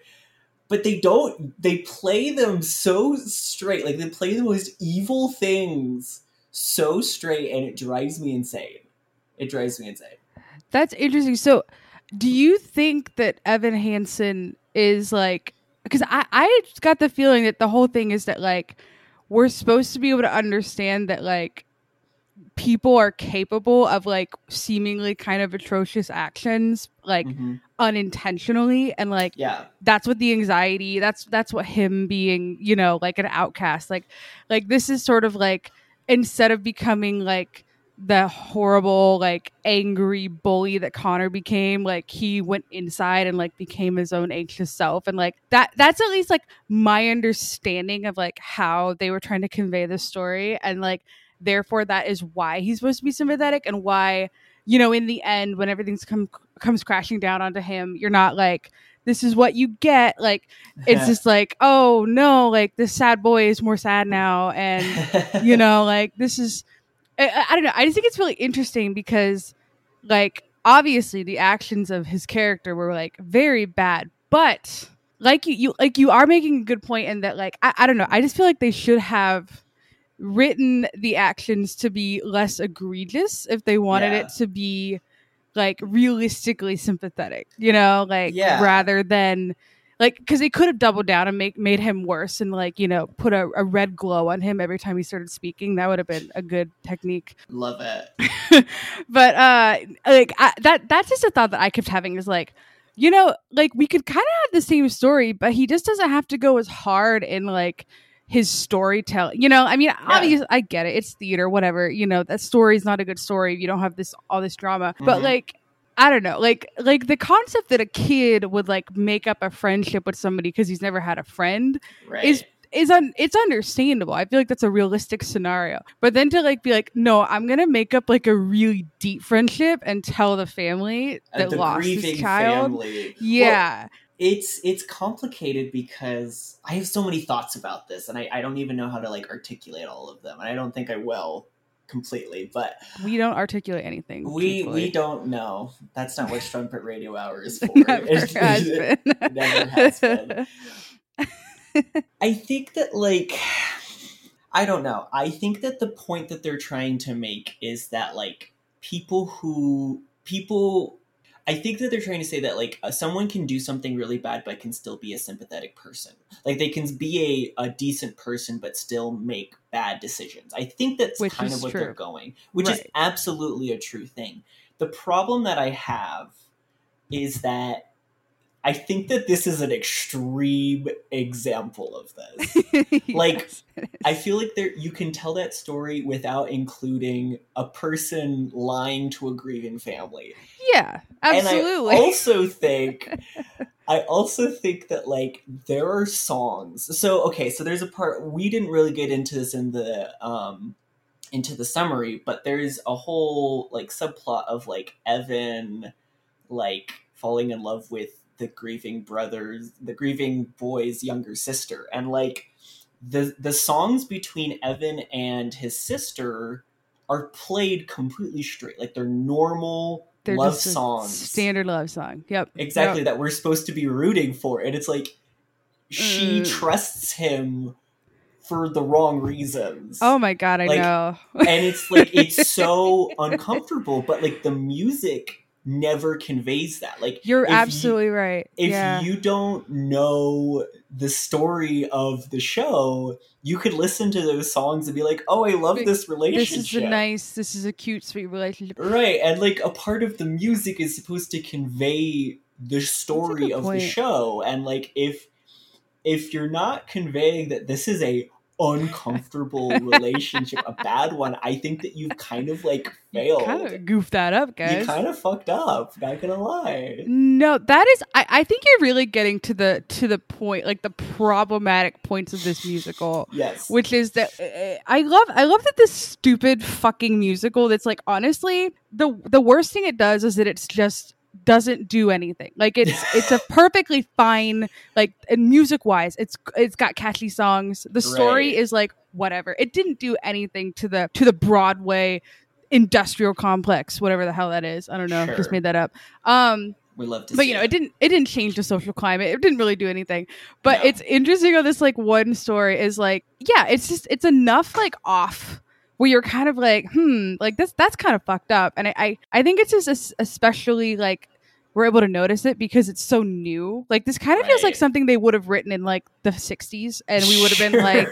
But they don't they play them so straight like they play the most evil things so straight and it drives me insane. It drives me insane. That's interesting. So, do you think that Evan Hansen is like? Because I I just got the feeling that the whole thing is that like we're supposed to be able to understand that like people are capable of like seemingly kind of atrocious actions like Mhm. unintentionally and like yeah that's what the anxiety that's that's what him being you know like an outcast like like this is sort of like instead of becoming like the horrible like angry bully that connor became like he went inside and like became his own anxious self. And like that that's at least like my understanding of like how they were trying to convey the story. And like therefore that is why he's supposed to be sympathetic and why you know in the end when everything's come comes crashing down onto him you're not like this is what you get. Like it's just like oh no like this sad boy is more sad now. And you (laughs) know like this is I, I- don't know i just think it's really interesting because like obviously the actions of his character were like very bad but like you, you like you are making a good point in that like I, I don't know i just feel like they should have written the actions to be less egregious if they wanted Yeah. it to be like realistically sympathetic you know like Yeah. rather than like because they could have doubled down and make made him worse and like you know put a, a red glow on him every time he started speaking. That would have been a good technique. Love it. (laughs) But uh like I, that that's just a thought that i kept having is like you know like we could kind of have the same story but he just doesn't have to go as hard in like his storytelling you know? I mean obviously i get it. It's theater whatever you know that story's not a good story if you don't have this all this drama. But Mhm. like I don't know, like like the concept that a kid would like make up a friendship with somebody because he's never had a friend right is is un- it's understandable. I feel like that's a realistic scenario. But then to like be like, no, I'm gonna make up like a really deep friendship and tell the family that the lost his child. family Well, Yeah, it's it's complicated because I have so many thoughts about this, and I, I don't even know how to like articulate all of them, and I don't think I will completely. But we don't articulate anything. we truthfully. we don't know. That's not what Strumpet Radio Hour is (laughs) for. never has (laughs) been. never has been. I think that like I don't know. I think that the point that they're trying to make is that like people who people I think that they're trying to say that like uh, someone can do something really bad but can still be a sympathetic person. Like they can be a, a decent person but still make bad decisions. I think that's Which kind of what true. they're going, which is absolutely a true thing. The problem that I have is that I think that this is an extreme example of this. (laughs) Like, Yes, is. I feel like there you can tell that story without including a person lying to a grieving family. yeah, absolutely. And I also think (laughs) I also think that like there are songs. So okay, so there's a part we didn't really get into this in the um into the summary, but there's a whole like subplot of like Evan like falling in love with the grieving brothers, the grieving boy's younger sister, and like the the songs between Evan and his sister are played completely straight, like they're normal They're love songs, standard love song. Yep, exactly Yep. that we're supposed to be rooting for, and it's like she Mm. trusts him for the wrong reasons. Oh my god, I Like, know. and it's like it's so (laughs) uncomfortable, but like the music never conveys that. Like You're if you- absolutely right. if yeah. you don't know the story of the show, you could listen to those songs and be like, "Oh, I love this relationship. this is a nice, this is a cute, sweet relationship. right, and like a part of the music is supposed to convey the story of point. the show, and like if if you're not conveying that this is a uncomfortable (laughs) relationship, a bad one, I think that you've kind of like failed. Kind of goofed that up, guys. You kind of fucked up. Not gonna lie. No, that is. I, I think you're really getting to the to the point, like the problematic points of this musical. Yes. Which is that uh, I love. I love that this stupid fucking musical. That's like honestly the the worst thing it does is that it's just doesn't do anything. Like it's (laughs) it's a perfectly fine like music wise. It's it's got catchy songs. The story Right. is like whatever. It didn't do anything to the to the Broadway industrial complex, whatever the hell that is. I don't know. Just made that up. Um we love to but you know, it didn't it didn't change the social climate. It didn't really do anything. But No. it's interesting how this like one story is like, yeah, it's just it's enough like off where you're kind of like, hmm, like this that's kind of fucked up. And I I, I think it's just especially like we're able to notice it because it's so new. Like this kind of feels like something they would have written in like the 60s and we would have been (laughs) like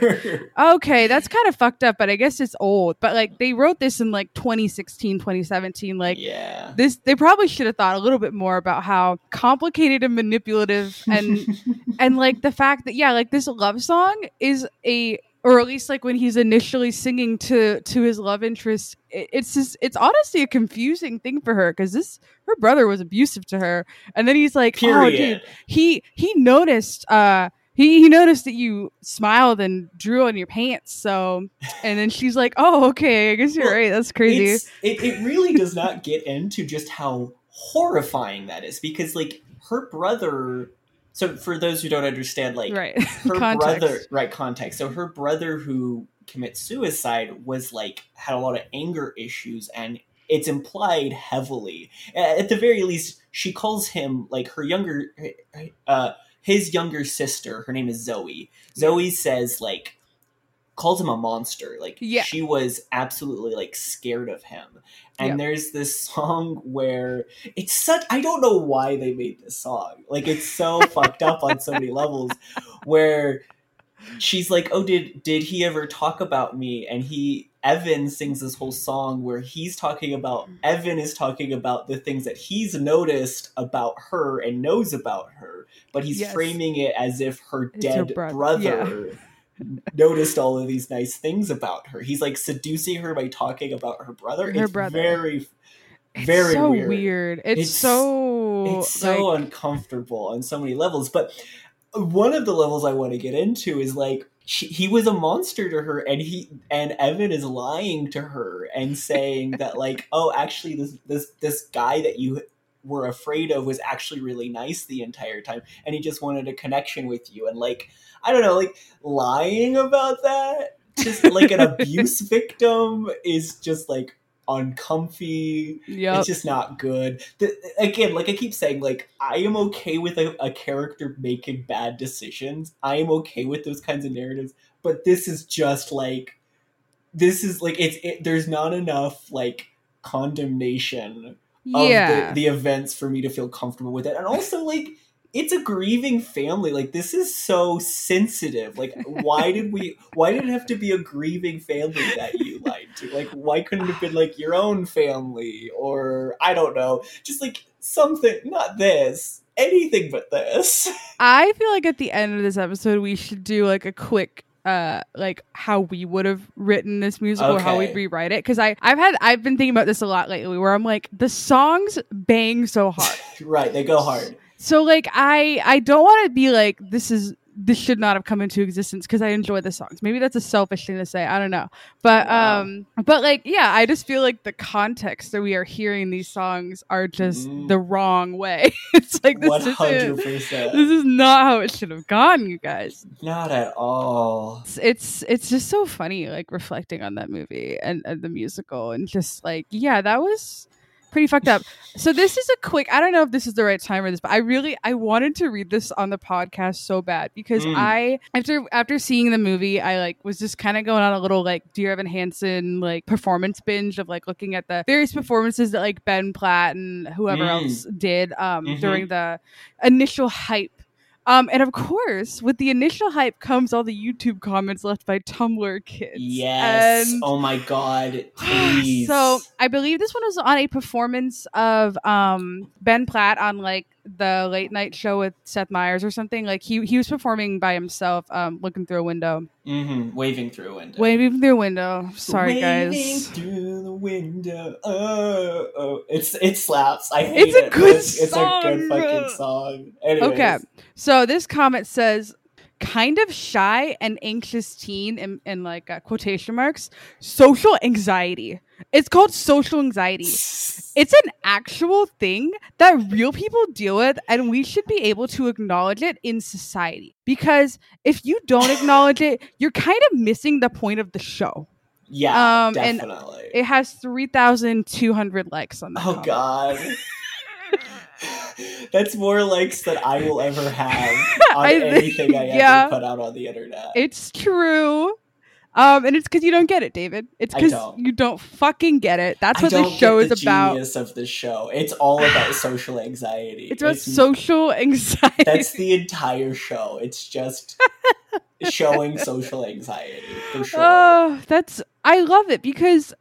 okay, that's kind of fucked up, but I guess it's old. But like they wrote this in like 2016, 2017 like yeah. this they probably should have thought a little bit more about how complicated and manipulative and (laughs) and like the fact that yeah like this love song is a or at least like when he's initially singing to to his love interest it, it's just it's honestly a confusing thing for her because this her brother was abusive to her and then he's like oh dude he he noticed uh he, he noticed that you smiled and drew on your pants so and then she's like oh okay i guess you're Well, right that's crazy. it, it really does not get into just how horrifying that is because like her brother so for those who don't understand like right. her (laughs) Context. brother right context. So her brother who commits suicide was like had a lot of anger issues and it's implied heavily. At the very least she calls him like her younger uh his younger sister. Her name is zoe. Zoe says like calls him a monster like Yeah. she was absolutely like scared of him and Yep. there's this song where it's such i don't know why they made this song like it's so (laughs) fucked up on so many levels where she's like oh did did he ever talk about me and he evan sings this whole song where he's talking about mm. evan is talking about the things that he's noticed about her and knows about her but he's Yes. framing it as if her It's her dead brother. brother noticed all of these nice things about her he's like seducing her by talking about her brother Her it's brother. very It's very so weird. It's, It's- so it's so like, uncomfortable on so many levels but one of the levels i want to get into is like she, he was a monster to her and he and evan is lying to her and saying that like oh actually this this this guy that you were afraid of was actually really nice the entire time and he just wanted a connection with you and like i don't know like lying about that just like an abuse (laughs) victim is just like uncomfy yeah it's just not good. The, again, like I keep saying, like I am okay with a, a character making bad decisions. I am okay with those kinds of narratives, but this is just like this is like it's it, there's not enough like condemnation of yeah. the, the events for me to feel comfortable with it, and also like. It's a grieving family. Like this is so sensitive. Like why did we why did it have to be a grieving family that you (laughs) lied to? Like why couldn't it have been like your own family or I don't know. Just like something not this. Anything but this. (laughs) I feel like at the end of this episode we should do like a quick uh like how we would have written this musical or how we'd rewrite it. Because i i've had i've been thinking about this a lot lately where i'm like the songs bang so hard. (laughs) Right, they go hard. so like i i don't want to be like this is this should not have come into existence because i enjoy the songs. Maybe that's a selfish thing to say. I don't know. But Wow. um but like yeah i just feel like the context that we are hearing these songs are just Mm. the wrong way. (laughs) It's like this isn't this is not how it should have gone you guys. Not at all. it's it's, it's just so funny like reflecting on that movie and, and the musical and just like yeah that was pretty fucked up so this is a quick i don't know if this is the right time for this but i really i wanted to read this on the podcast so bad because Mm. i after after seeing the movie i like was just kind of going on a little like dear evan hansen like performance binge of like looking at the various performances that like ben platt and whoever Mm. else did um Mhm. during the initial hype um, and of course, with the initial hype comes all the YouTube comments left by Tumblr kids. Yes. And oh my god. (sighs) Please. so I believe this one was on a performance of um, Ben Platt on like the late night show with Seth Meyers or something. Like he he was performing by himself, um, looking through a window, Mm-hmm. Waving through a window. waving through a window. Sorry, Waving guys. through the window. Oh, oh. It's it slaps. I hate It's a it. good it's, it's a good fucking song. Anyways. Okay. So this comment says, kind of shy and anxious teen in, in like uh, quotation marks, social anxiety. It's called social anxiety. It's an actual thing that real people deal with, and we should be able to acknowledge it in society. Because if you don't acknowledge it, you're kind of missing the point of the show. Yeah, Um, and definitely. It has 3,200 likes on that. oh comment. god. (laughs) That's more likes than I will ever have (laughs) on I anything I yeah. ever put out on the internet. It's true. Um, and it's because you don't get it, David. It's because you don't fucking get it. That's what the show is about. genius of the show. It's all about (sighs) social anxiety. It's about social anxiety. That's the entire show. It's just (laughs) showing social anxiety for sure. Oh, that's I love it because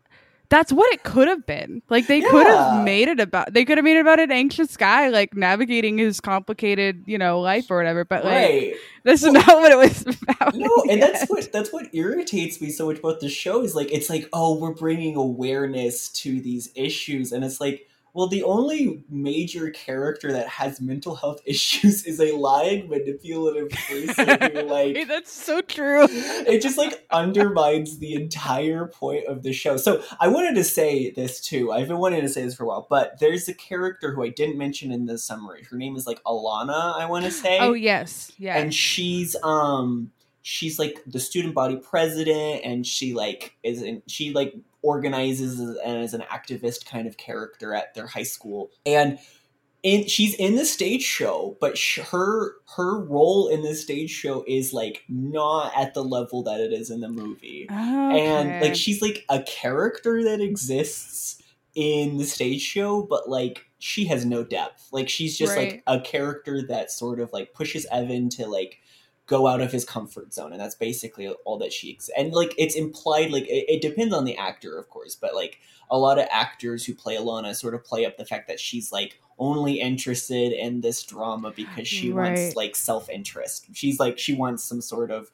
that's what it could have been. Like they could have made it about. They could have made it about an anxious guy like navigating his complicated, you know, life or whatever. But like right. that's Well, not what it was (laughs) about. No, and that's what that's what irritates me so much about the show is like it's like oh we're bringing awareness to these issues and it's like well the only major character that has mental health (laughs) issues is a lying manipulative person who (laughs) like that's so true. it just like undermines the entire point of the show. So I wanted to say this too. I've been wanting to say this for a while, but there's a character who I didn't mention in the summary. Her name is like Alana, I want to say. Oh yes, yeah. And she's um she's like the student body president and she like isn't she like organizes and is an activist kind of character at their high school. And in, she's in the stage show, but sh- her her role in the stage show is like not at the level that it is in the movie. And like she's like a character that exists in the stage show, but like she has no depth. Like she's just like a character that sort of like pushes Evan to like go out of his comfort zone and that's basically all that she ex- and like it's implied like it, it depends on the actor of course but like a lot of actors who play alana sort of play up the fact that she's like only interested in this drama because she Right. wants like self-interest she's like she wants some sort of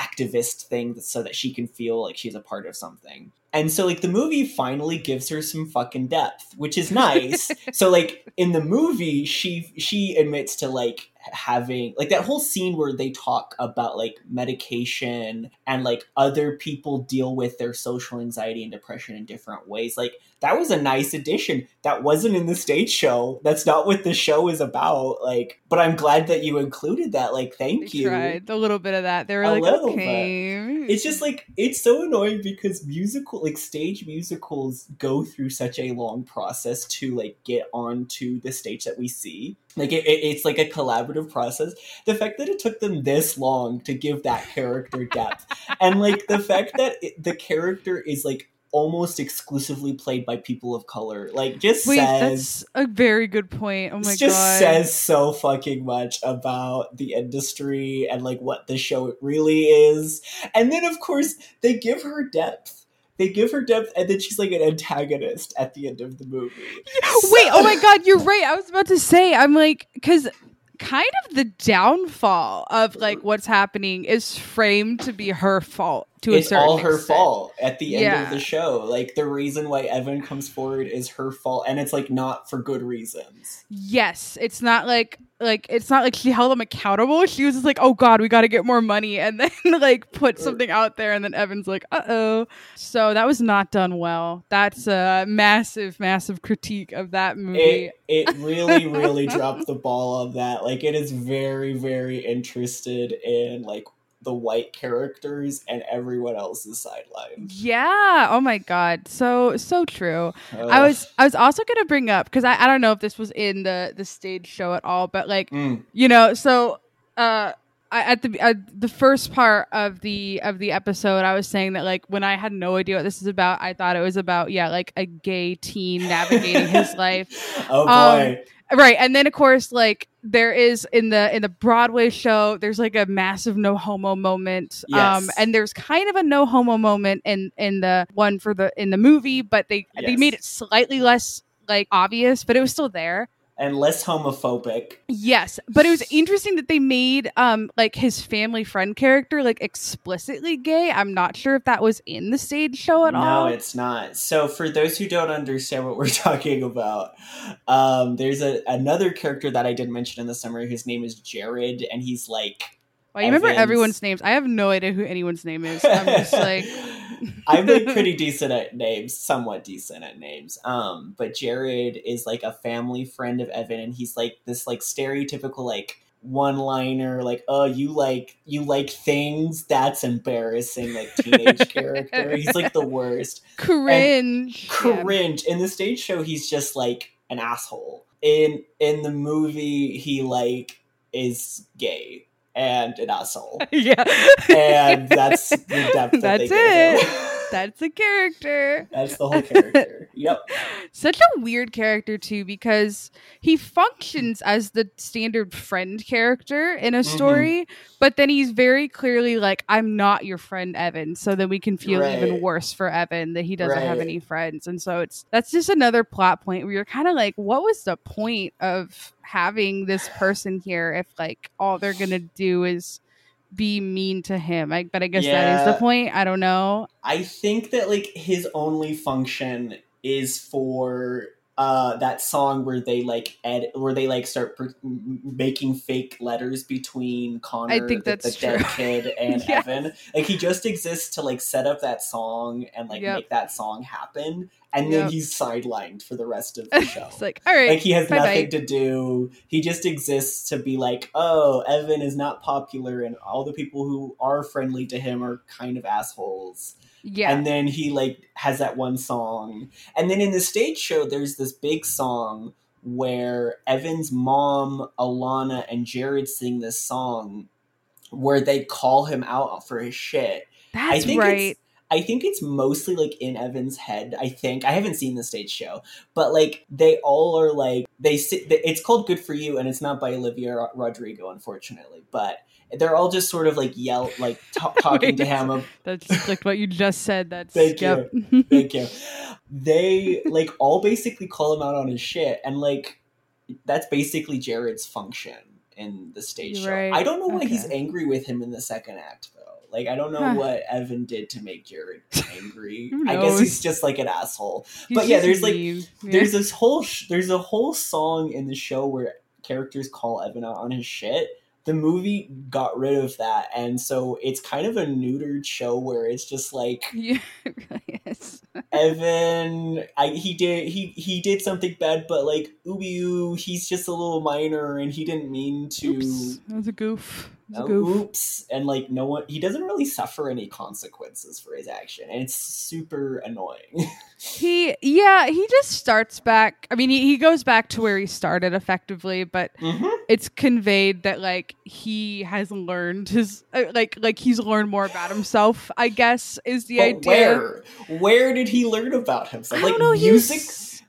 activist thing so that she can feel like she's a part of something. And so like the movie finally gives her some fucking depth which is nice. (laughs) So like in the movie she she admits to like having like that whole scene where they talk about like medication and like other people deal with their social anxiety and depression in different ways. Like that was a nice addition. That wasn't in the stage show. That's not what the show is about like but i'm glad that you included that like thank They you. tried a little bit of that. They were A like, little okay. it's just like it's so annoying because musical like stage musicals go through such a long process to like get onto the stage that we see. Like it, it- it's like a collaborative process. The fact that it took them this long to give that character depth and like the fact that it, the character is like almost exclusively played by people of color like just Wait, says that's a very good point. Oh my just god. says so fucking much about the industry and like what the show really is. And then of course they give her depth. They give her depth and then she's like an antagonist at the end of the movie. Wait, oh my god, you're right. I was about to say, I'm like, because kind of the downfall of like what's happening is framed to be her fault to it's all her extent. fault at the end Yeah. of the show. Like the reason why Evan comes forward is her fault and it's like not for good reasons. Yes, it's not like like it's not like she held them accountable. She was just like, "Oh God, we got to get more money," (laughs) and then like put something out there, and then Evan's like, "Uh oh." So that was not done well. That's a massive, massive critique of that movie. It it really really (laughs) dropped the ball on that. Like it is very very interested in like the white characters and everyone else's sidelines. yeah. Oh my God. So so true. I was I was also gonna bring up because I, I don't know if this was in the the stage show at all, but like Mm, you know so uh I, at the at the first part of the of the episode i was saying that like when i had no idea what this is about i thought it was about yeah like a gay teen navigating his (laughs) life Oh Um, boy. Right and then of course like there is in the in the broadway show there's like a massive no homo moment um Yes. and there's kind of a no homo moment in in the one for the in the movie but they they made it slightly less like obvious but it was still there and less homophobic. Yes, but it was interesting that they made um like his family friend character like explicitly gay. I'm not sure if that was in the stage show at no, all. No, it's not. So for those who don't understand what we're (laughs) talking about, um, there's a another character that I didn't mention in the summary. His name is Jared, and he's like Well, you remember everyone's names? I have no idea who anyone's name is. I'm just like (laughs) (laughs) I'm like pretty decent at names, somewhat decent at names. Um, but Jared is like a family friend of Evan, and he's like this like stereotypical like one liner like oh you like you like things that's embarrassing like teenage (laughs) character he's like the worst cringe. Yeah. cringe in the stage show he's just like an asshole in in the movie he like is gay and an asshole (laughs) yeah. and that's the depth that That's they it. (laughs) That's a character. that's the whole character yep (laughs) Such a weird character too because he functions as the standard friend character in a Mhm. story, but then he's very clearly like I'm not your friend Evan, so then we can feel even worse for Evan that he doesn't have any friends. And so it's that's just another plot point where you're kind of like what was the point of having this person here if like all they're going to do is be mean to him. I but I guess that is the point. I don't know. I think that like his only function is for uh that song where they like ed where they like start pr- making fake letters between Connor I think that's the dead true. kid (laughs) and Yes. Evan like he just exists to like set up that song and like Yep. make that song happen and then he's sidelined for the rest of the (laughs) show it's like all right. like he has bye-bye. nothing to do he just exists to be like oh evan is not popular and all the people who are friendly to him are kind of assholes yeah. and then he like has that one song and then in the stage show there's this big song where evan's mom alana and jared sing this song where they call him out for his shit That's right. I think it's mostly like in Evan's head. I think I haven't seen the stage show, but like they all are like they sit. It's called "Good for You" and it's not by Olivia Rodrigo, unfortunately. But they're all just sort of like yell, like ta- (laughs) talking to Wait. him. That's like what you just said. That's Thank yep. Thank you. They like all basically call him out on his shit, and like that's basically Jared's function in the stage You're show. right. I don't know why he's angry with him in the second act though. Like I don't know Huh. what Evan did to make Jared (laughs) angry. I guess he's just like an asshole. He's But yeah, there's, like. Yeah. There's this whole sh- there's a whole song in the show where characters call Evan out on his shit. The movie got rid of that, and so it's kind of a neutered show where it's just like (laughs) yeah, really is. (laughs) Evan, I, he did he he did something bad, but like ooh, he's just a little minor, and he didn't mean to. Oops, that was a goof. It was a goof. oops, and like no one, he doesn't really suffer any consequences for his action, and it's super annoying. (laughs) He, yeah, he just starts back. I mean, he, he goes back to where he started effectively, but mm-hmm. it's conveyed that like he has learned his, uh, like, like he's learned more about himself. I guess is the But idea. where, where did he learn about himself? I Like don't know. Music.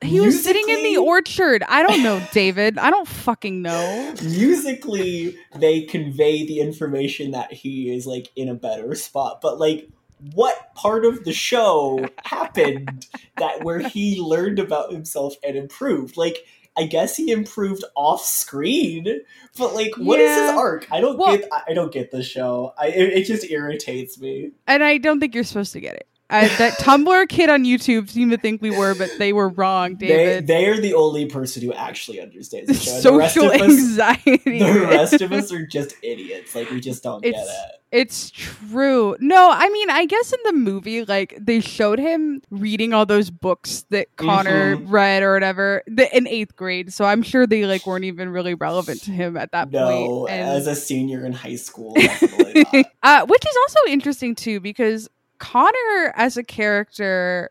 He was sitting in the orchard. I don't know, David. I don't fucking know. musically they convey the information that he is like in a better spot but like what part of the show (laughs) happened that where he learned about himself and improved like i guess he improved off screen but like what is his arc i don't Well- get I, I don't get the show i it, it just irritates me And I don't think you're supposed to get it. I, that Tumblr kid on YouTube seemed to think we were, but they were wrong, they, David. they are the only person who actually understands the show the rest Social us anxiety. the rest of us (laughs) are just idiots like we just don't get it It's true. No, I mean, I guess in the movie, like they showed him reading all those books that Connor Mhm. read or whatever the, in eighth grade. So I'm sure they like weren't even really relevant to him at that No, point. And- as a senior in high school, (laughs) uh, which is also interesting too because Connor as a character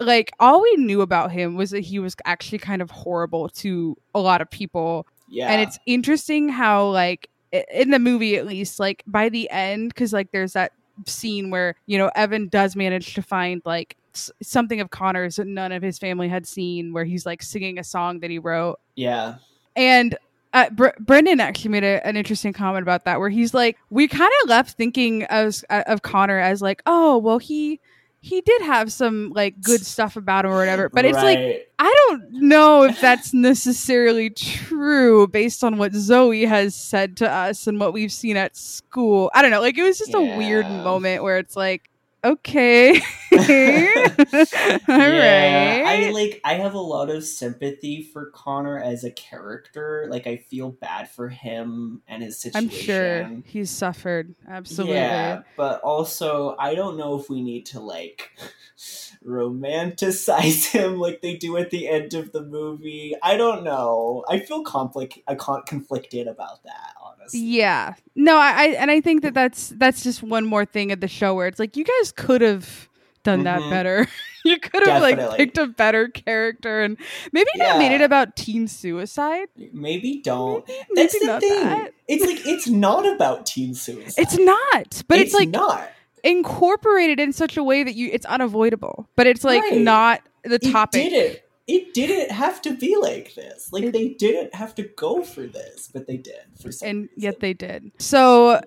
like all we knew about him was that he was actually kind of horrible to a lot of people. Yeah, and it's interesting how like in the movie at least like by the end because like there's that scene where you know evan does manage to find like something of connor's that none of his family had seen where he's like singing a song that he wrote. Yeah, and uh, Br- Brendan actually made a, an interesting comment about that, where he's like, we kind of left thinking as uh, of Connor as like, oh, well, he he did have some like good stuff about him or whatever. But it's like I don't know if that's necessarily true based on what Zoe has said to us and what we've seen at school. I don't know. Like it was just a weird moment where it's like, okay, all (laughs) yeah, I like I have a lot of sympathy for Connor as a character. Like I feel bad for him and his situation. I'm sure he's suffered. Absolutely. Yeah, but also I don't know if we need to like (laughs) romanticize (laughs) him like they do at the end of the movie. I don't know. I feel conflict I uh, con- conflicted about that, Yeah. No, I, I and I think that that's that's just one more thing at the show where it's like you guys could have done that Mhm. better. (laughs) you could have like picked a better character and maybe not made it about teen suicide. Maybe don't. Maybe, That's maybe the thing. that. It's like it's not about teen suicide. It's not, but it's, like not. incorporated in such a way that you it's unavoidable. But it's like Right. not the It topic. didn't. It didn't have to be like this. Like It- they didn't have to go for this, but they did for some and reason. yet they did. So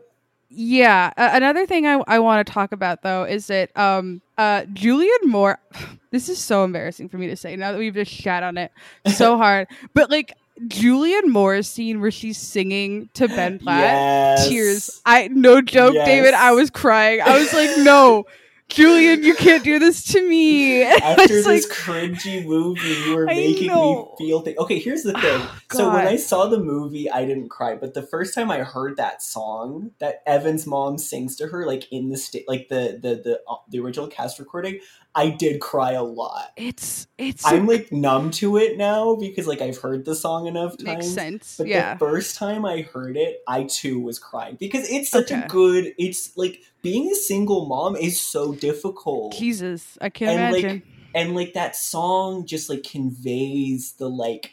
yeah, uh, another thing I, I want to talk about though is that um uh Julianne Moore (sighs) this is so embarrassing for me to say now that we've just shat on it (laughs) so hard. But like Julianne Moore's scene where she's singing to Ben Platt Yes. tears. I no joke, Yes. David, I was crying. I was like, no. (laughs) Julian, you can't do this to me. (laughs) After this like, cringy movie, you were I making know. me feel things. Okay, here's the thing. Oh, (sighs) so when I saw the movie, I didn't cry, but the first time I heard that song that Evan's mom sings to her, like in the state, like the the the uh, the original cast recording, I did cry a lot. it's it's I'm like numb to it now because like I've heard the song enough times. makes sense. But yeah. the first time I heard it, I too was crying because it's such Okay. a good. It's like being a single mom is so difficult, Jesus, I can't And, like, imagine. and like that song just like conveys the like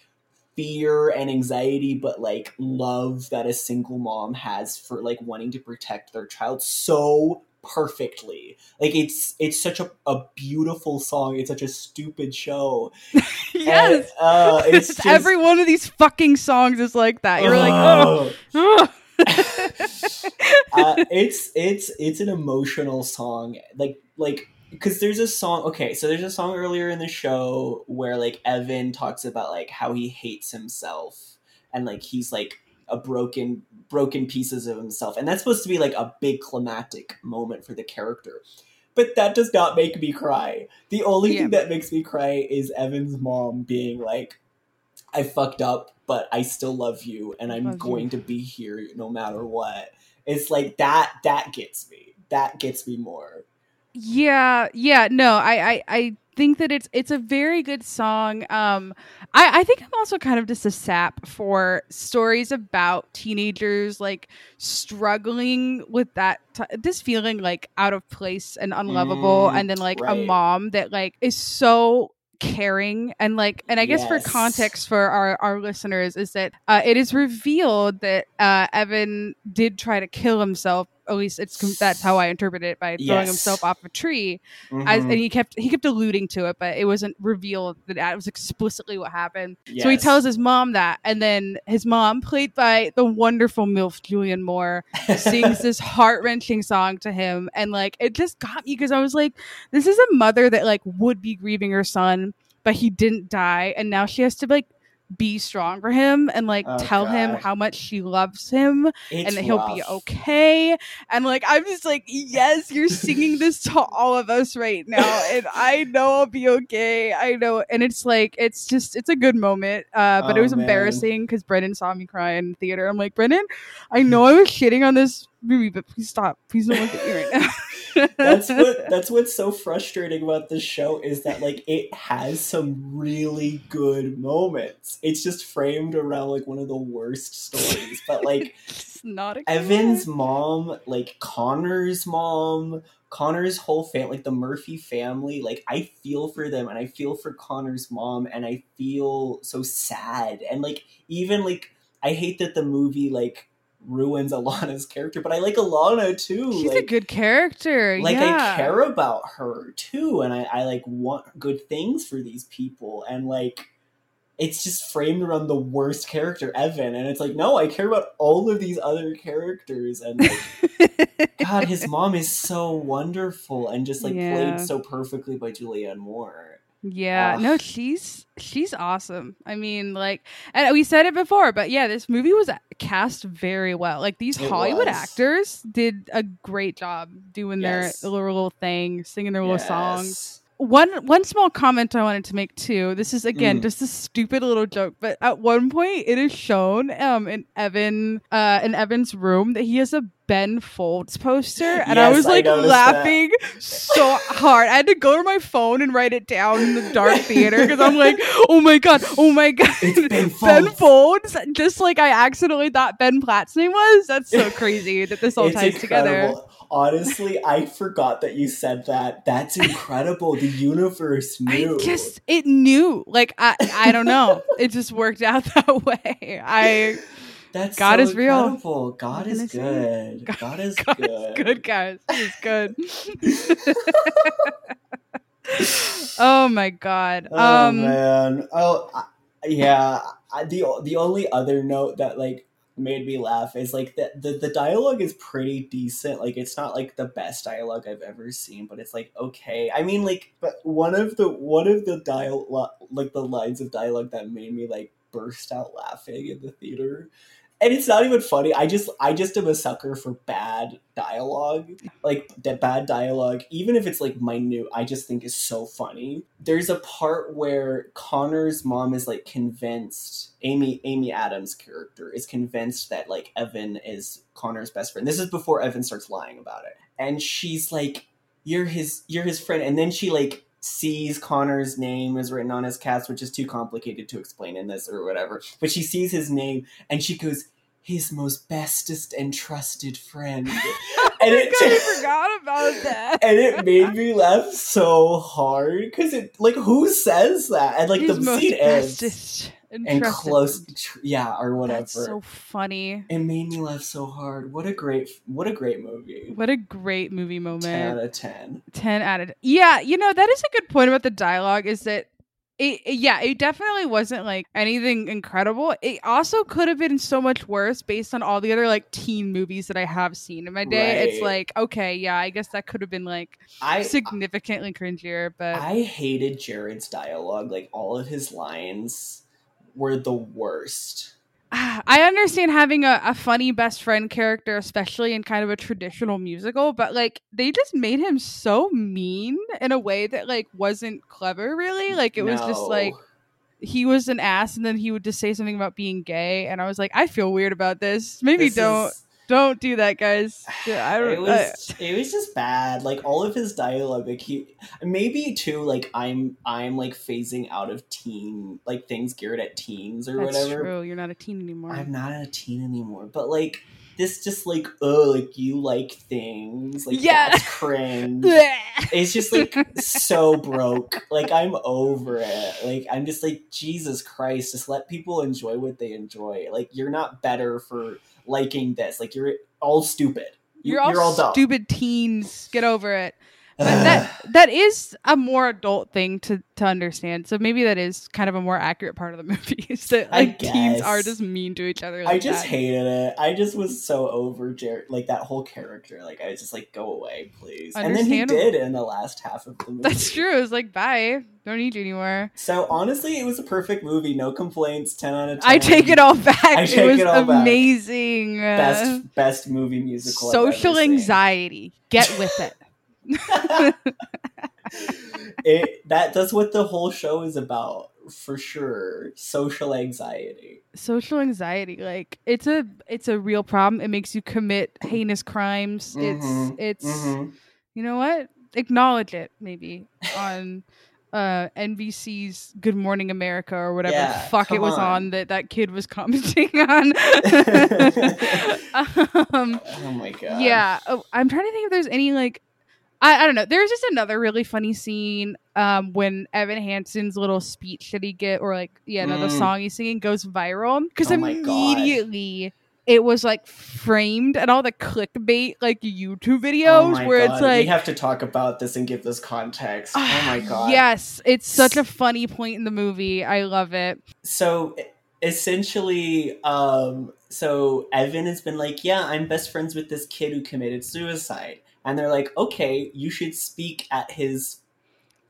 fear and anxiety, but like love that a single mom has for like wanting to protect their child so perfectly like it's it's such a, a beautiful song it's such a stupid show (laughs) yes. And, uh, (laughs) it's just, Every one of these fucking songs is like that. You're like, oh. (laughs) (laughs) Uh, it's it's it's an emotional song. Like like because there's a song okay so there's a song earlier in the show where like evan talks about like how he hates himself and like he's like a broken broken pieces of himself. And that's supposed to be like a big climactic moment for the character. But that does not make me cry. The only Yeah. thing that makes me cry is evan's mom being like i fucked up but i still love you and i'm Love you. going to be here no matter what it's like that that gets me. That gets me more. Yeah, yeah, no, I, I, I think that it's it's a very good song. Um, I, I think I'm also kind of just a sap for stories about teenagers like struggling with that t- this feeling like out of place and unlovable, Mm, and then like a mom that like is so caring and like and i guess for context for our our listeners is that uh, it is revealed that uh, evan did try to kill himself at least it's that's how i interpret it by throwing Yes. himself off a tree as, Mhm. and he kept he kept alluding to it, but it wasn't revealed that that was explicitly what happened. So he tells his mom that, and then his mom, played by the wonderful MILF Julianne Moore, sings this (laughs) heart wrenching song to him, and like it just got me because I was like, this is a mother that like would be grieving her son, but he didn't die, and now she has to like be strong for him and like Oh, tell him how much she loves him It's and that he'll be okay. And like I'm just like, yes, you're singing this to all of us right now, and (laughs) I know I'll be okay. I know, and it's like it's just it's a good moment. Uh, but it Oh, was man. embarrassing because Brendan saw me cry in theater. I'm like, Brendan, I know I was shitting on this movie, but please stop. Please don't look at me right (laughs) now. That's (laughs) what that's what's so frustrating about this show is that like it has some really good moments. It's just framed around like one of the worst stories. But (laughs) like It's not a Evan's mom, like Connor's mom, Connor's whole family, like the Murphy family, like I feel for them and I feel for Connor's mom and I feel so sad. And like even like I hate that the movie like ruins Alana's character, but I like Alana too. She's a good character. like yeah. I care about her too, and I, I like want good things for these people, and like it's just framed around the worst character, Evan, and it's like no, I care about all of these other characters, and like (laughs) God, his mom is so wonderful and just like Yeah. played so perfectly by Julianne Moore. Yeah, Ugh. no, she's she's awesome. I mean, like, and we said it before, but yeah, this movie was cast very well. Like these It Hollywood was. actors did a great job doing Yes. their little, little thing, singing their little songs. One one small comment I wanted to make too. This is again Mm. just a stupid little joke, but at one point it is shown um in Evan uh in Evan's room that he has a Ben Folds poster, and I Yes, was I like that. laughing so hard. I had to go to my phone and write it down in the dark theater because I'm like, oh my god, oh my god, It's Ben Ben Folds. Folds. Just like I accidentally thought Ben Platt's name was. That's so crazy that this all It's ties together. Incredible. Honestly, I forgot that you said that. That's incredible. the universe knew. I just it knew. Like I I don't know. it just worked out (laughs) that way. I That's God so is real. God is can I say? good. God- God is God good. is good, guys. Is good. (laughs) oh my god. Oh um man. Oh I, yeah. I, the the only other note that like made me laugh is like the, the the dialogue is pretty decent. Like it's not like the best dialogue I've ever seen, but it's like okay. I mean like but one of the one of the dialogue like the lines of dialogue that made me like burst out laughing in the theater. And it's not even funny. I just I just am a sucker for bad dialogue. Like that bad dialogue, even if it's like minute, I just think is so funny. There's a part where Connor's mom is like convinced Amy Amy Adams' character is convinced that like Evan is Connor's best friend. This is before Evan starts lying about it. And she's like, You're his you're his friend. And then she like sees Connor's name is written on his cast, which is too complicated to explain in this or whatever. But she sees his name and she goes, His most bestest and trusted friend. (laughs) and it I forgot about that. (laughs) and it made me laugh so hard because it like who says that and like His the most scene ends bestest and, and close tr- yeah or whatever That's so funny. it made me laugh so hard what a great what a great movie What a great movie moment. 10 moment. out of 10 10 out of yeah you know that is a good point about the dialogue is that it, it- yeah it definitely wasn't like anything incredible. It also could have been so much worse based on all the other like teen movies that i have seen in my day. It's like okay yeah i guess that could have been like i significantly cringier but i hated jared's dialogue. Like all of his lines were the worst I understand having a, a funny best friend character, especially in kind of a traditional musical, but like they just made him so mean in a way that like wasn't clever really. Like it was just like he was an ass and then he would just say something about being gay and I was like, I feel weird about this. Maybe This don't is- don't do that, guys. (sighs) Yeah, I it was it was just bad like all of his dialogue like he maybe too like i'm i'm like phasing out of teen like things geared at teens or that's whatever true. You're not a teen anymore. i'm not a teen anymore but like this just like oh like you like things like Yeah. that's cringe. (laughs) It's just like (laughs) so broke. Like i'm over it. Like i'm just like jesus christ just let people enjoy what they enjoy. Like you're not better for liking this. Like you're all stupid. You- you're all, dumb. stupid teens. Get over it. But that (sighs) that is a more adult thing to to understand. So maybe that is kind of a more accurate part of the (laughs) movie. Is that like teens are just mean to each other. Like I just that. hated it. I just was so over Jared, like that whole character. Like I was just like, go away, please. And then he did in the last half of the (laughs) movie. That's true. It was like bye. Don't need you anymore. So honestly, it was a perfect movie. No complaints. Ten out of ten. I take it all back. (laughs) I it take was it all back. amazing. Uh, Best best movie musical. Social anxiety. Get with it. (laughs) it that that's what the whole show is about for sure. Social anxiety. social anxiety like it's a it's a real problem it makes you commit heinous crimes Mhm, it's it's Mhm. you know what acknowledge it maybe on uh nbc's good morning america or whatever Yeah, fuck it was on. on. that that kid was commenting (laughs) on (laughs) um Oh my god. yeah oh, i'm trying to think if there's any like I, I don't know there's just another really funny scene um when evan hansen's little speech that he get or like yeah no the Mm. song he's singing goes viral because Oh my God. immediately it was like framed and all the clickbait like youtube Oh videos my where God. it's like we have to talk about this and give this context. oh my (sighs) god. yes it's such a funny point in the movie i love it So essentially, um, so Evan has been like, "Yeah, I'm best friends with this kid who committed suicide," and they're like, "Okay, you should speak at his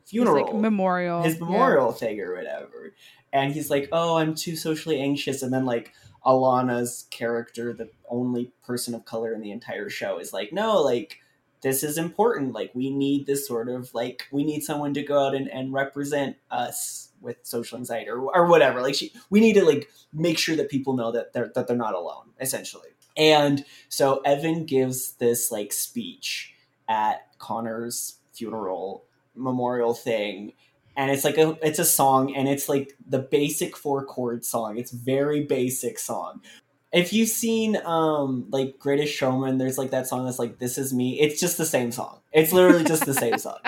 funeral, His, like memorial. his Yeah. memorial thing or whatever." And he's like, "Oh, I'm too socially anxious," and then like Alana's character, the only person of color in the entire show, is like, "No, like." This is important. Like, we need this sort of like, we need someone to go out and, and represent us with social anxiety or, or whatever. Like, she, we need to like make sure that people know that they're that they're not alone essentially and so evan gives this like speech at connor's funeral memorial thing. And it's like a it's a song and it's like the basic four chord song. It's very basic song. If you've seen um like greatest showman there's like that song that's like this is me. It's just the same song. It's literally just the same song.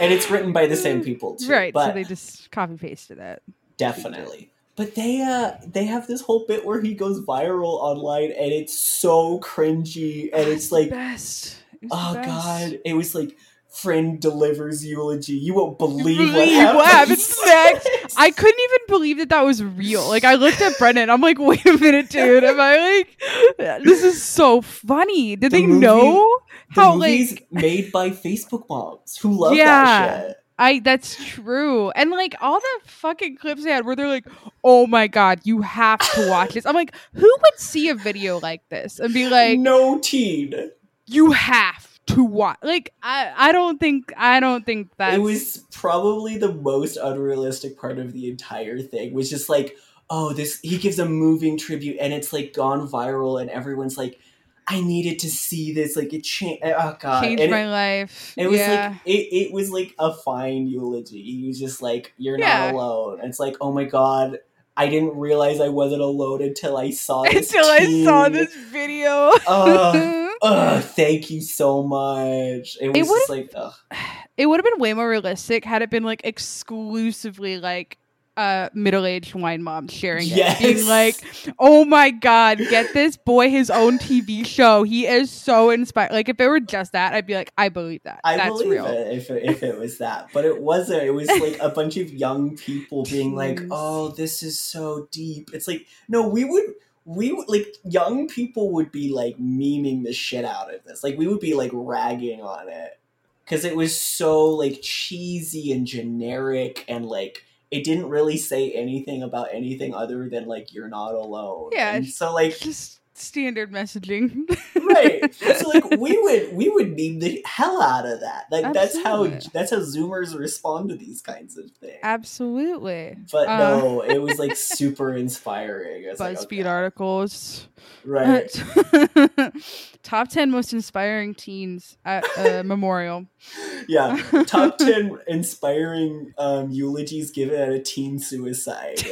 And it's written by the same people too. Right. but so they just copy pasted it. definitely but they uh they have this whole bit where he goes viral online and it's so cringy and it's the like best. It the oh best. god it was like friend delivers eulogy you won't believe, what Believe what happens (laughs) next. I couldn't even believe that that was real. Like I looked at Brendan, I'm like, wait a minute, dude. Am I like, (laughs) this is so funny? Did The they movie- know how movie's like made by facebook moms who love Yeah. that shit I? That's true. And like all the fucking clips they had where they're like, oh my god, you have to watch this. I'm like, who would see a video like this and be like, no teen you have to watch? Like I, I don't think, I don't think that it was probably the most unrealistic part of the entire thing was just like oh this he gives a moving tribute and it's like gone viral and everyone's like i needed to see this like it changed eh, oh god changed and my it, life. it was yeah. like it, it was like a fine eulogy he was just like you're Yeah. not alone and it's like oh my god i didn't realize i wasn't alone until i saw (laughs) this until I saw this video. Ugh. (laughs) Ugh, thank you so much. It was It just like, ugh. (sighs) it would have been way more realistic had it been like exclusively like uh middle-aged wine mom sharing it Yes. being like oh my god get this boy his own tv show he is so inspired like if it were just that i'd be like i believe that I that's believe real it if, it if it was that, but it wasn't. It was (laughs) like a bunch of young people being like, "Oh, this is so deep." It's like, no, we would, we would like young people would be like memeing the shit out of this. Like we would be like ragging on it because it was so like cheesy and generic and like it didn't really say anything about anything other than like you're not alone. Yeah, and so like just standard messaging. Right. (laughs) So like we would we would meme the hell out of that. Like that's how that's how zoomers respond to these kinds of things. Absolutely. But Uh, no it was like super inspiring. It's like, buzzfeed okay, articles. Right. (laughs) Top 10 most inspiring teens at uh, (laughs) memorial. Yeah. Top 10 inspiring um eulogies given at a teen suicide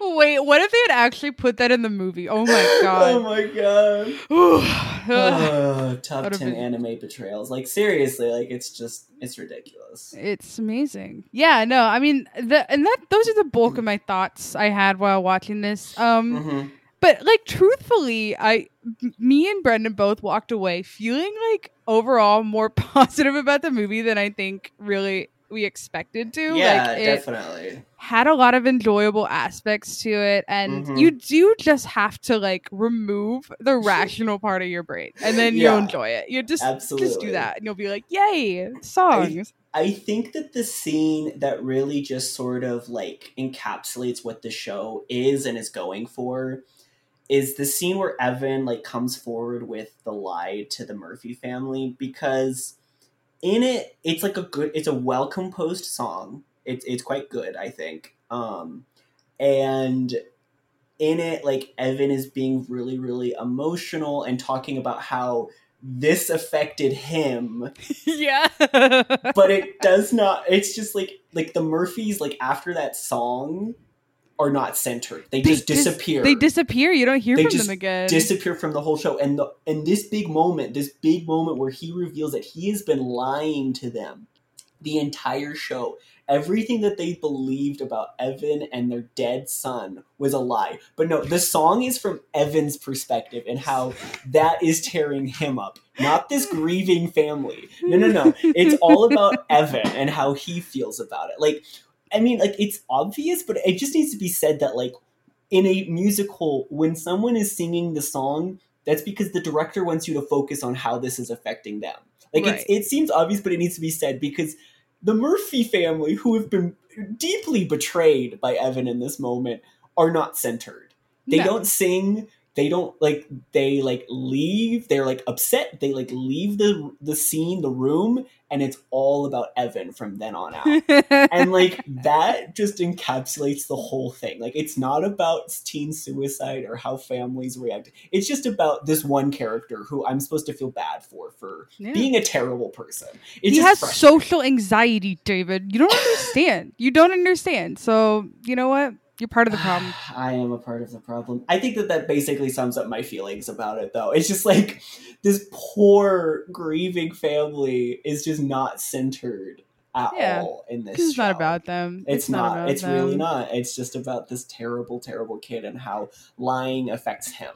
Wait, what if they had actually put that in the movie? Oh my (laughs) god. oh my god (sighs) oh, top 10 been- anime betrayals like seriously like it's just it's ridiculous it's amazing. Yeah, no, I mean, the and that those are the bulk of my thoughts I had while watching this. Um, Mhm. but like truthfully, I, m- me and Brendan both walked away feeling like overall more (laughs) positive about the movie than I think really we expected to. yeah like, it, definitely had a lot of enjoyable aspects to it and Mhm. you do just have to like remove the (laughs) rational part of your brain and then Yeah. you'll enjoy it you just absolutely just do that and you'll be like yay songs I think that the scene that really just sort of like encapsulates what the show is and is going for is the scene where Evan like comes forward with the lie to the Murphy family because in it it's like a good it's a well composed song. It's it's quite good, I think. Um and in it like Evan is being really really emotional and talking about how this affected him (laughs) yeah but it does not it's just like like the murphys like after that song are not centered. They, They just dis- disappear. they disappear. You don't hear They from them again. disappear from the whole show. And the and this big moment this big moment where he reveals that he has been lying to them the entire show. Everything that they believed about evan and their dead son was a lie. But no the song is from evan's perspective and how that is tearing him up. Not this grieving family. No no no. It's all about (laughs) evan and how he feels about it. Like I mean, like it's obvious, but it just needs to be said that like in a musical, when someone is singing the song, that's because the director wants you to focus on how this is affecting them. Like Right. it's, it seems obvious, but it needs to be said because the Murphy family, who have been deeply betrayed by Evan in this moment, are not centered. They No. don't sing. They don't like. They like leave. They're like upset. They like leave the the scene, the room, and it's all about Evan from then on out (laughs) and like that just encapsulates the whole thing like it's not about teen suicide or how families react it's just about this one character who i'm supposed to feel bad for for Yeah. being a terrible person it's he has social anxiety, David. You don't (laughs) understand. you don't understand. So you know what? You're part of the problem. (sighs) i am a part of the problem i think that that basically sums up my feelings about it though it's just like this poor grieving family is just not centered at Yeah, all in this It's not about them. It's, not. about It's really not. It's just about this terrible, terrible kid and how lying affects him.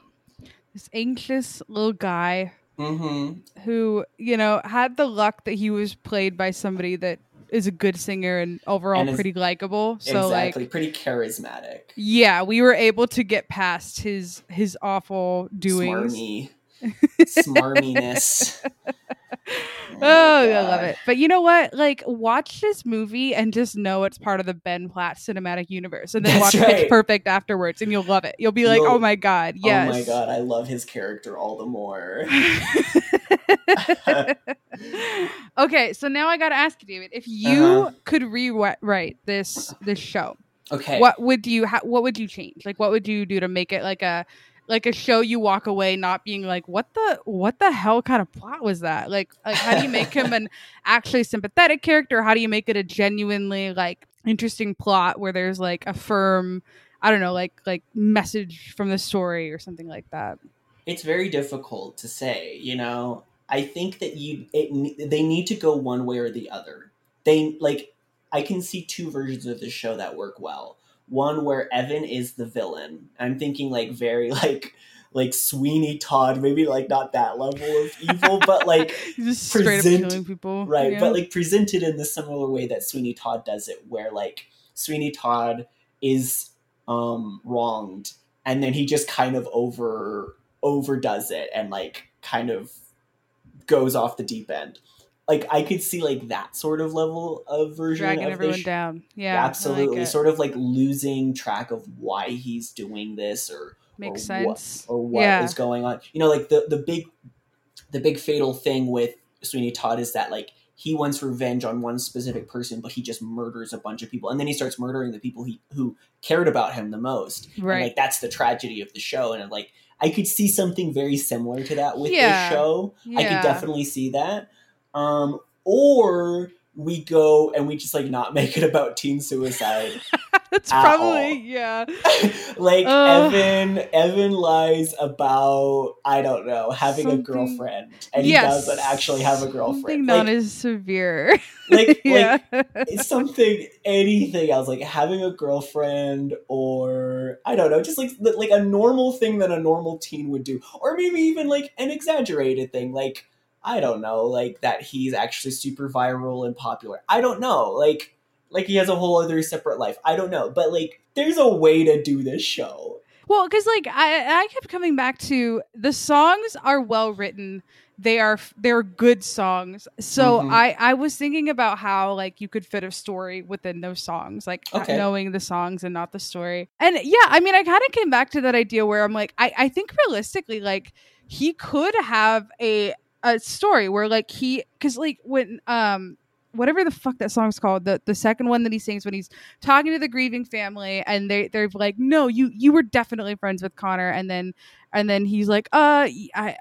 This anxious little guy Mm-hmm. who, you know, had the luck that he was played by somebody that is a good singer and overall And pretty likable. So exactly. like Pretty charismatic. yeah, we were able to get past his his awful doings. Smarmy. (laughs) Smarminess. (laughs) Oh, oh, I love it. But you know what? Like, watch this movie and just know it's part of the Ben Platt cinematic universe, and then That's watch right. Pitch Perfect afterwards, and you'll love it. You'll be like, You'll- "Oh my god, yes!" Oh my god, I love his character all the more. (laughs) (laughs) okay, so now I gotta ask you, David, if you Uh-huh. could rewrite this this show, Okay. what would you ha- what would you change? Like, what would you do to make it like a like a show you walk away not being like, what the what the hell kind of plot was that? Like, like how do you make him (laughs) an actually sympathetic character? How do you make it a genuinely like interesting plot where there's like a firm I don't know, like like message from the story or something like that. It's very difficult to say you know i think that you it, they need to go one way or the other they like i can see two versions of the show that work well one where evan is the villain i'm thinking like very (laughs) like like sweeney todd maybe like not that level of evil but (laughs) like Just straight up present- killing people. right yeah. but like presented in the similar way that sweeney todd does it where like sweeney todd is um wronged and then he just kind of over overdoes it and like kind of goes off the deep end like i could see like that sort of level of version dragging of everyone this down. Yeah, absolutely like sort of like losing track of why he's doing this or makes or what- sense. or what is yeah, going on. You know, like the the big the big fatal thing with Sweeney Todd is that like he wants revenge on one specific person, but he just murders a bunch of people, and then he starts murdering the people he who cared about him the most. And, right. like that's the tragedy of the show, and like I could see something very similar to that with Yeah. this show. I could definitely see that. Um, or we go and we just like not make it about teen suicide. (laughs) That's at probably all. yeah. (laughs) like Ugh. Evan Evan lies about I don't know having a girlfriend and yes. he doesn't actually have a girlfriend. Something Like, not as severe. (laughs) like, yeah. like something anything else like having a girlfriend or I don't know just like like a normal thing that a normal teen would do or maybe even like an exaggerated thing like I don't know like that he's actually super viral and popular. I don't know like like he has a whole other separate life. I don't know but like there's a way to do this show. Well, because like I, I kept coming back to the songs are well written. They are they're good songs. So Mhm. I I was thinking about how like you could fit a story within those songs, like Okay. knowing the songs and not the story. And yeah, I mean, I kind of came back to that idea where I'm like, I I think realistically, like he could have a a story where like he because like when um whatever the fuck that song's called the the second one that he sings when he's talking to the grieving family and they they're like no you you were definitely friends with Connor. And then and then he's like uh I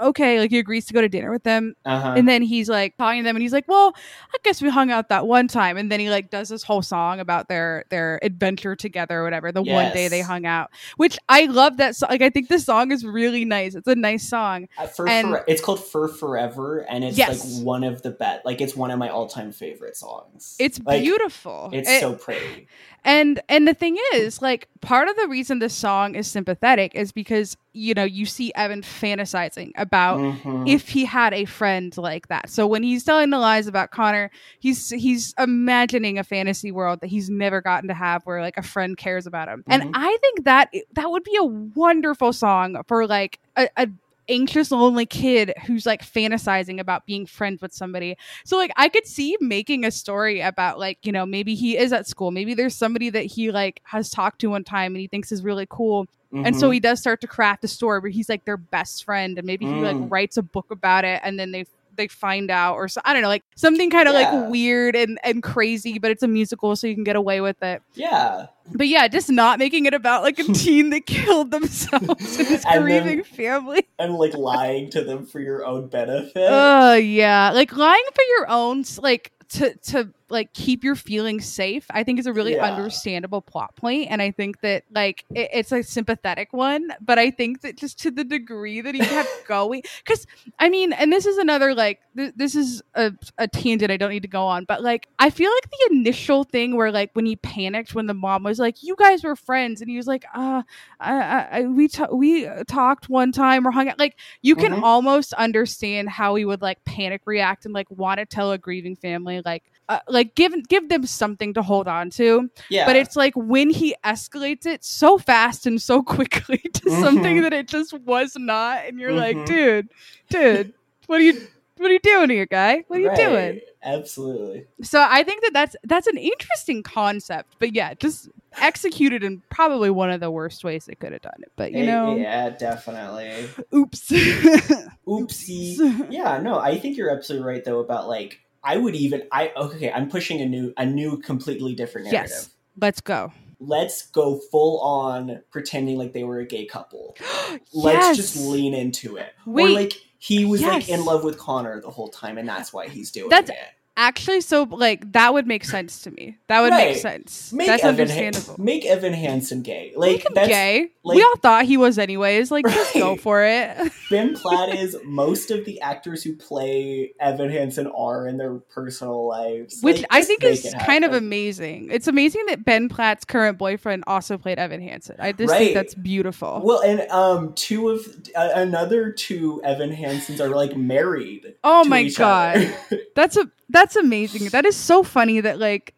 okay like he agrees to go to dinner with them Uh-huh. and then he's like talking to them and he's like well I guess we hung out that one time and then he like does this whole song about their their adventure together or whatever the one day they hung out which I love that song like I think this song is really nice it's a nice song Uh, Fur And- Fore- it's called For Forever, and it's Yes. like one of the best. Like it's one of my all-time favorite songs. it's Like, beautiful It's It- so pretty. And and the thing is, like part of the reason this song is sympathetic is because you know you see Evan fantasizing about Mhm. if he had a friend like that. So when he's telling the lies about Connor, he's he's imagining a fantasy world that he's never gotten to have where like a friend cares about him. Mhm. And I think that that would be a wonderful song for like a, a anxious lonely kid who's like fantasizing about being friends with somebody. So like I could see making a story about like, you know, maybe he is at school, maybe there's somebody that he like has talked to one time and he thinks is really cool and so Mhm. he does start to craft a story where he's like their best friend and maybe he like Mm. writes a book about it and then they they find out or so I don't know like something kind of Yeah. like weird and and crazy but it's a musical so you can get away with it. yeah. But yeah, just not making it about like a (laughs) teen that killed themselves and his (laughs) And then- grieving family. And like lying to them for your own benefit. Oh yeah, like lying for your own like to to like keep your feelings safe. I think is a really Yeah. understandable plot point, and I think that like it, it's a sympathetic one. But I think that just to the degree that he kept (laughs) going, because I mean, and this is another like th- this is a, a tangent I don't need to go on, but like I feel like the initial thing where like when he panicked when the mom was like, "You guys were friends," and he was like, "Uh, I, I, I we ta- we talked one time or hung out," like you can Mhm. almost understand how he would like panic react and like want to tell a grieving family like uh, like give give them something to hold on to yeah. but it's like when he escalates it so fast and so (laughs) quickly to something Mhm. that it just was not and you're like Mhm. dude dude what are you what are you doing here guy what are you Right. doing Absolutely. so i think that that's that's an interesting concept but yeah just executed in probably one of the worst ways they could have done it but you Eh, know Yeah, definitely. oops (laughs) Oopsie. (laughs) yeah, no, I think you're absolutely right though about like I would even I okay, I'm pushing a new a new completely different narrative. yes let's go Let's go full on pretending like they were a gay couple. (gasps) Let's just lean into it. or like he was like in love with Connor the whole time and that's why he's doing That's- it. Actually, so like that would make sense to me. That would Right. make sense. Make That's Evan Han- understandable. make Evan Hansen gay. Like Make him that's gay. like- we all thought he was anyways. Like, just go for it. (laughs) Ben Platt is most of the actors who play Evan Hansen are in their personal lives. Which Like, I think is kind of amazing. It's amazing that Ben Platt's current boyfriend also played Evan Hansen. I just Right. think that's beautiful. Well, and um, two of uh, another two Evan Hansens are like married. oh my god. That's a that's amazing. That is so funny that like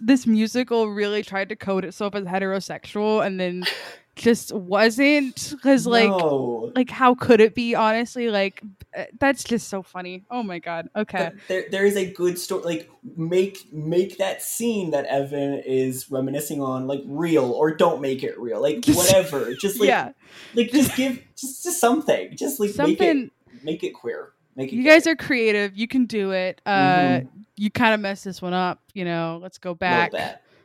this musical really tried to code itself as heterosexual and then just wasn't because like no. like how could it be honestly like uh, that's just so funny oh my god okay But there, there is a good story. Like, make make that scene that Evan is reminiscing on like real, or don't make it real. Like whatever. Just like, (laughs) yeah like just give just, just something. Just like make it make it queer. Make you guys are creative. You can do it. Uh Mhm. you kind of messed this one up you know. Let's go back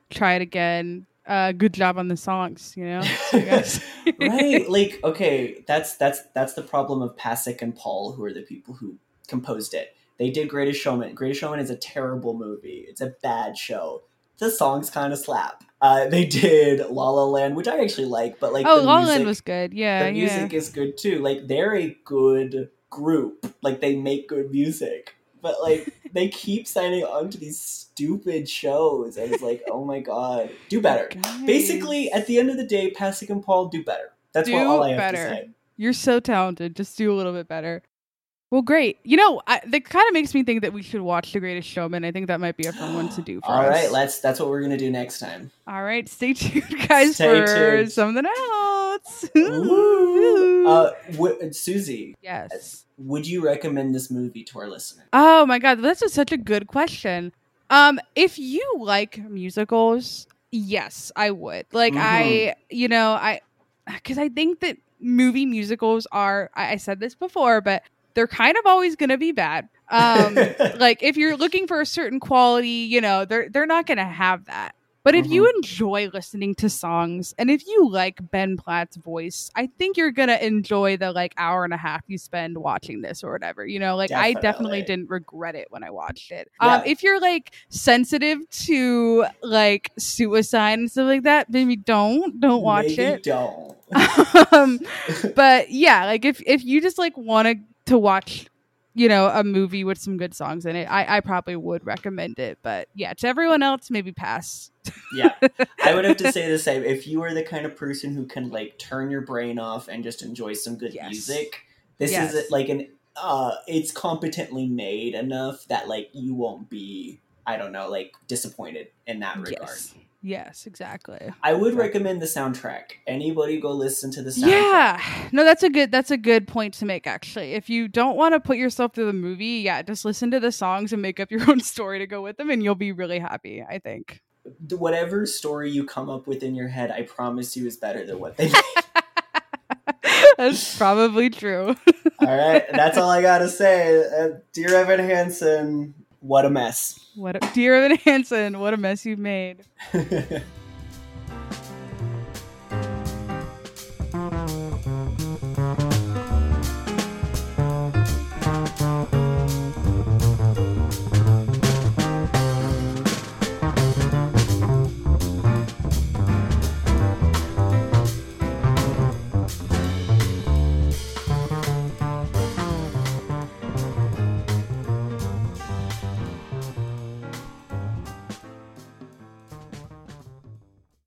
try it again. Uh good job on the songs you know So you guys- right (laughs) like okay that's that's that's the problem of Pasek and Paul who are the people who composed it. They did Greatest Showman. Greatest Showman is a terrible movie. It's a bad show. The songs kind of slap. Uh, they did La La Land which I actually like but like oh La La music, Land was good. Yeah the music yeah is good too. Like they're a good group like they make good music. But like they keep (laughs) signing on to these stupid shows and it's like oh my god do better. (laughs) Basically at the end of the day Pasek and Paul do better. That's what all I have better. to say. You're so talented. Just do a little bit better well great you know I, that kind of makes me think that we should watch the greatest showman i think that might be a fun one to do for All us right, let's. That's what we're gonna do next time. All right, stay tuned, (laughs) guys, Stay for tuned. something else. Ooh. (laughs) Uh, w- Susie, yes. would you recommend this movie to our listeners? Oh my god, that's such a good question. Um, if you like musicals, yes, I would. Like I, Mhm. you know, I, because I think that movie musicals are. I, I said this before, but they're kind of always going to be bad. Um, (laughs) like if you're looking for a certain quality, you know, they're they're not going to have that. But if you enjoy listening to songs and if you like Ben Platt's voice, I think you're going to enjoy the like hour and a half you spend watching this or whatever. You know, like I definitely Definitely. didn't regret it when I watched it. Yeah. Um if you're like sensitive to like suicide and stuff like that, maybe don't don't watch Maybe it. Don't. (laughs) um (laughs) but yeah, like if if you just like wanted to watch, you know, a movie with some good songs in it, I I probably would recommend it. But yeah, to everyone else, maybe pass. Yeah. I would have to say the (laughs) same. If you are the kind of person who can like turn your brain off and just enjoy some good Yes. music, this Yes. is like an uh it's competently made enough that like you won't be I don't know, like disappointed in that regard. yes. Yes, exactly. I would recommend the soundtrack. Anybody go listen to the soundtrack. Yeah. No, that's a good that's a good point to make actually. If you don't want to put yourself through the movie, yeah, just listen to the songs and make up your (laughs) own story to go with them and you'll be really happy, I think. Whatever story you come up with in your head, I promise you is better than what they (laughs) made. that's probably true. all right, (laughs) that's all I gotta say. Uh, dear Evan Hansen, what a mess. What a, dear Evan Hansen, what a mess you've made. (laughs)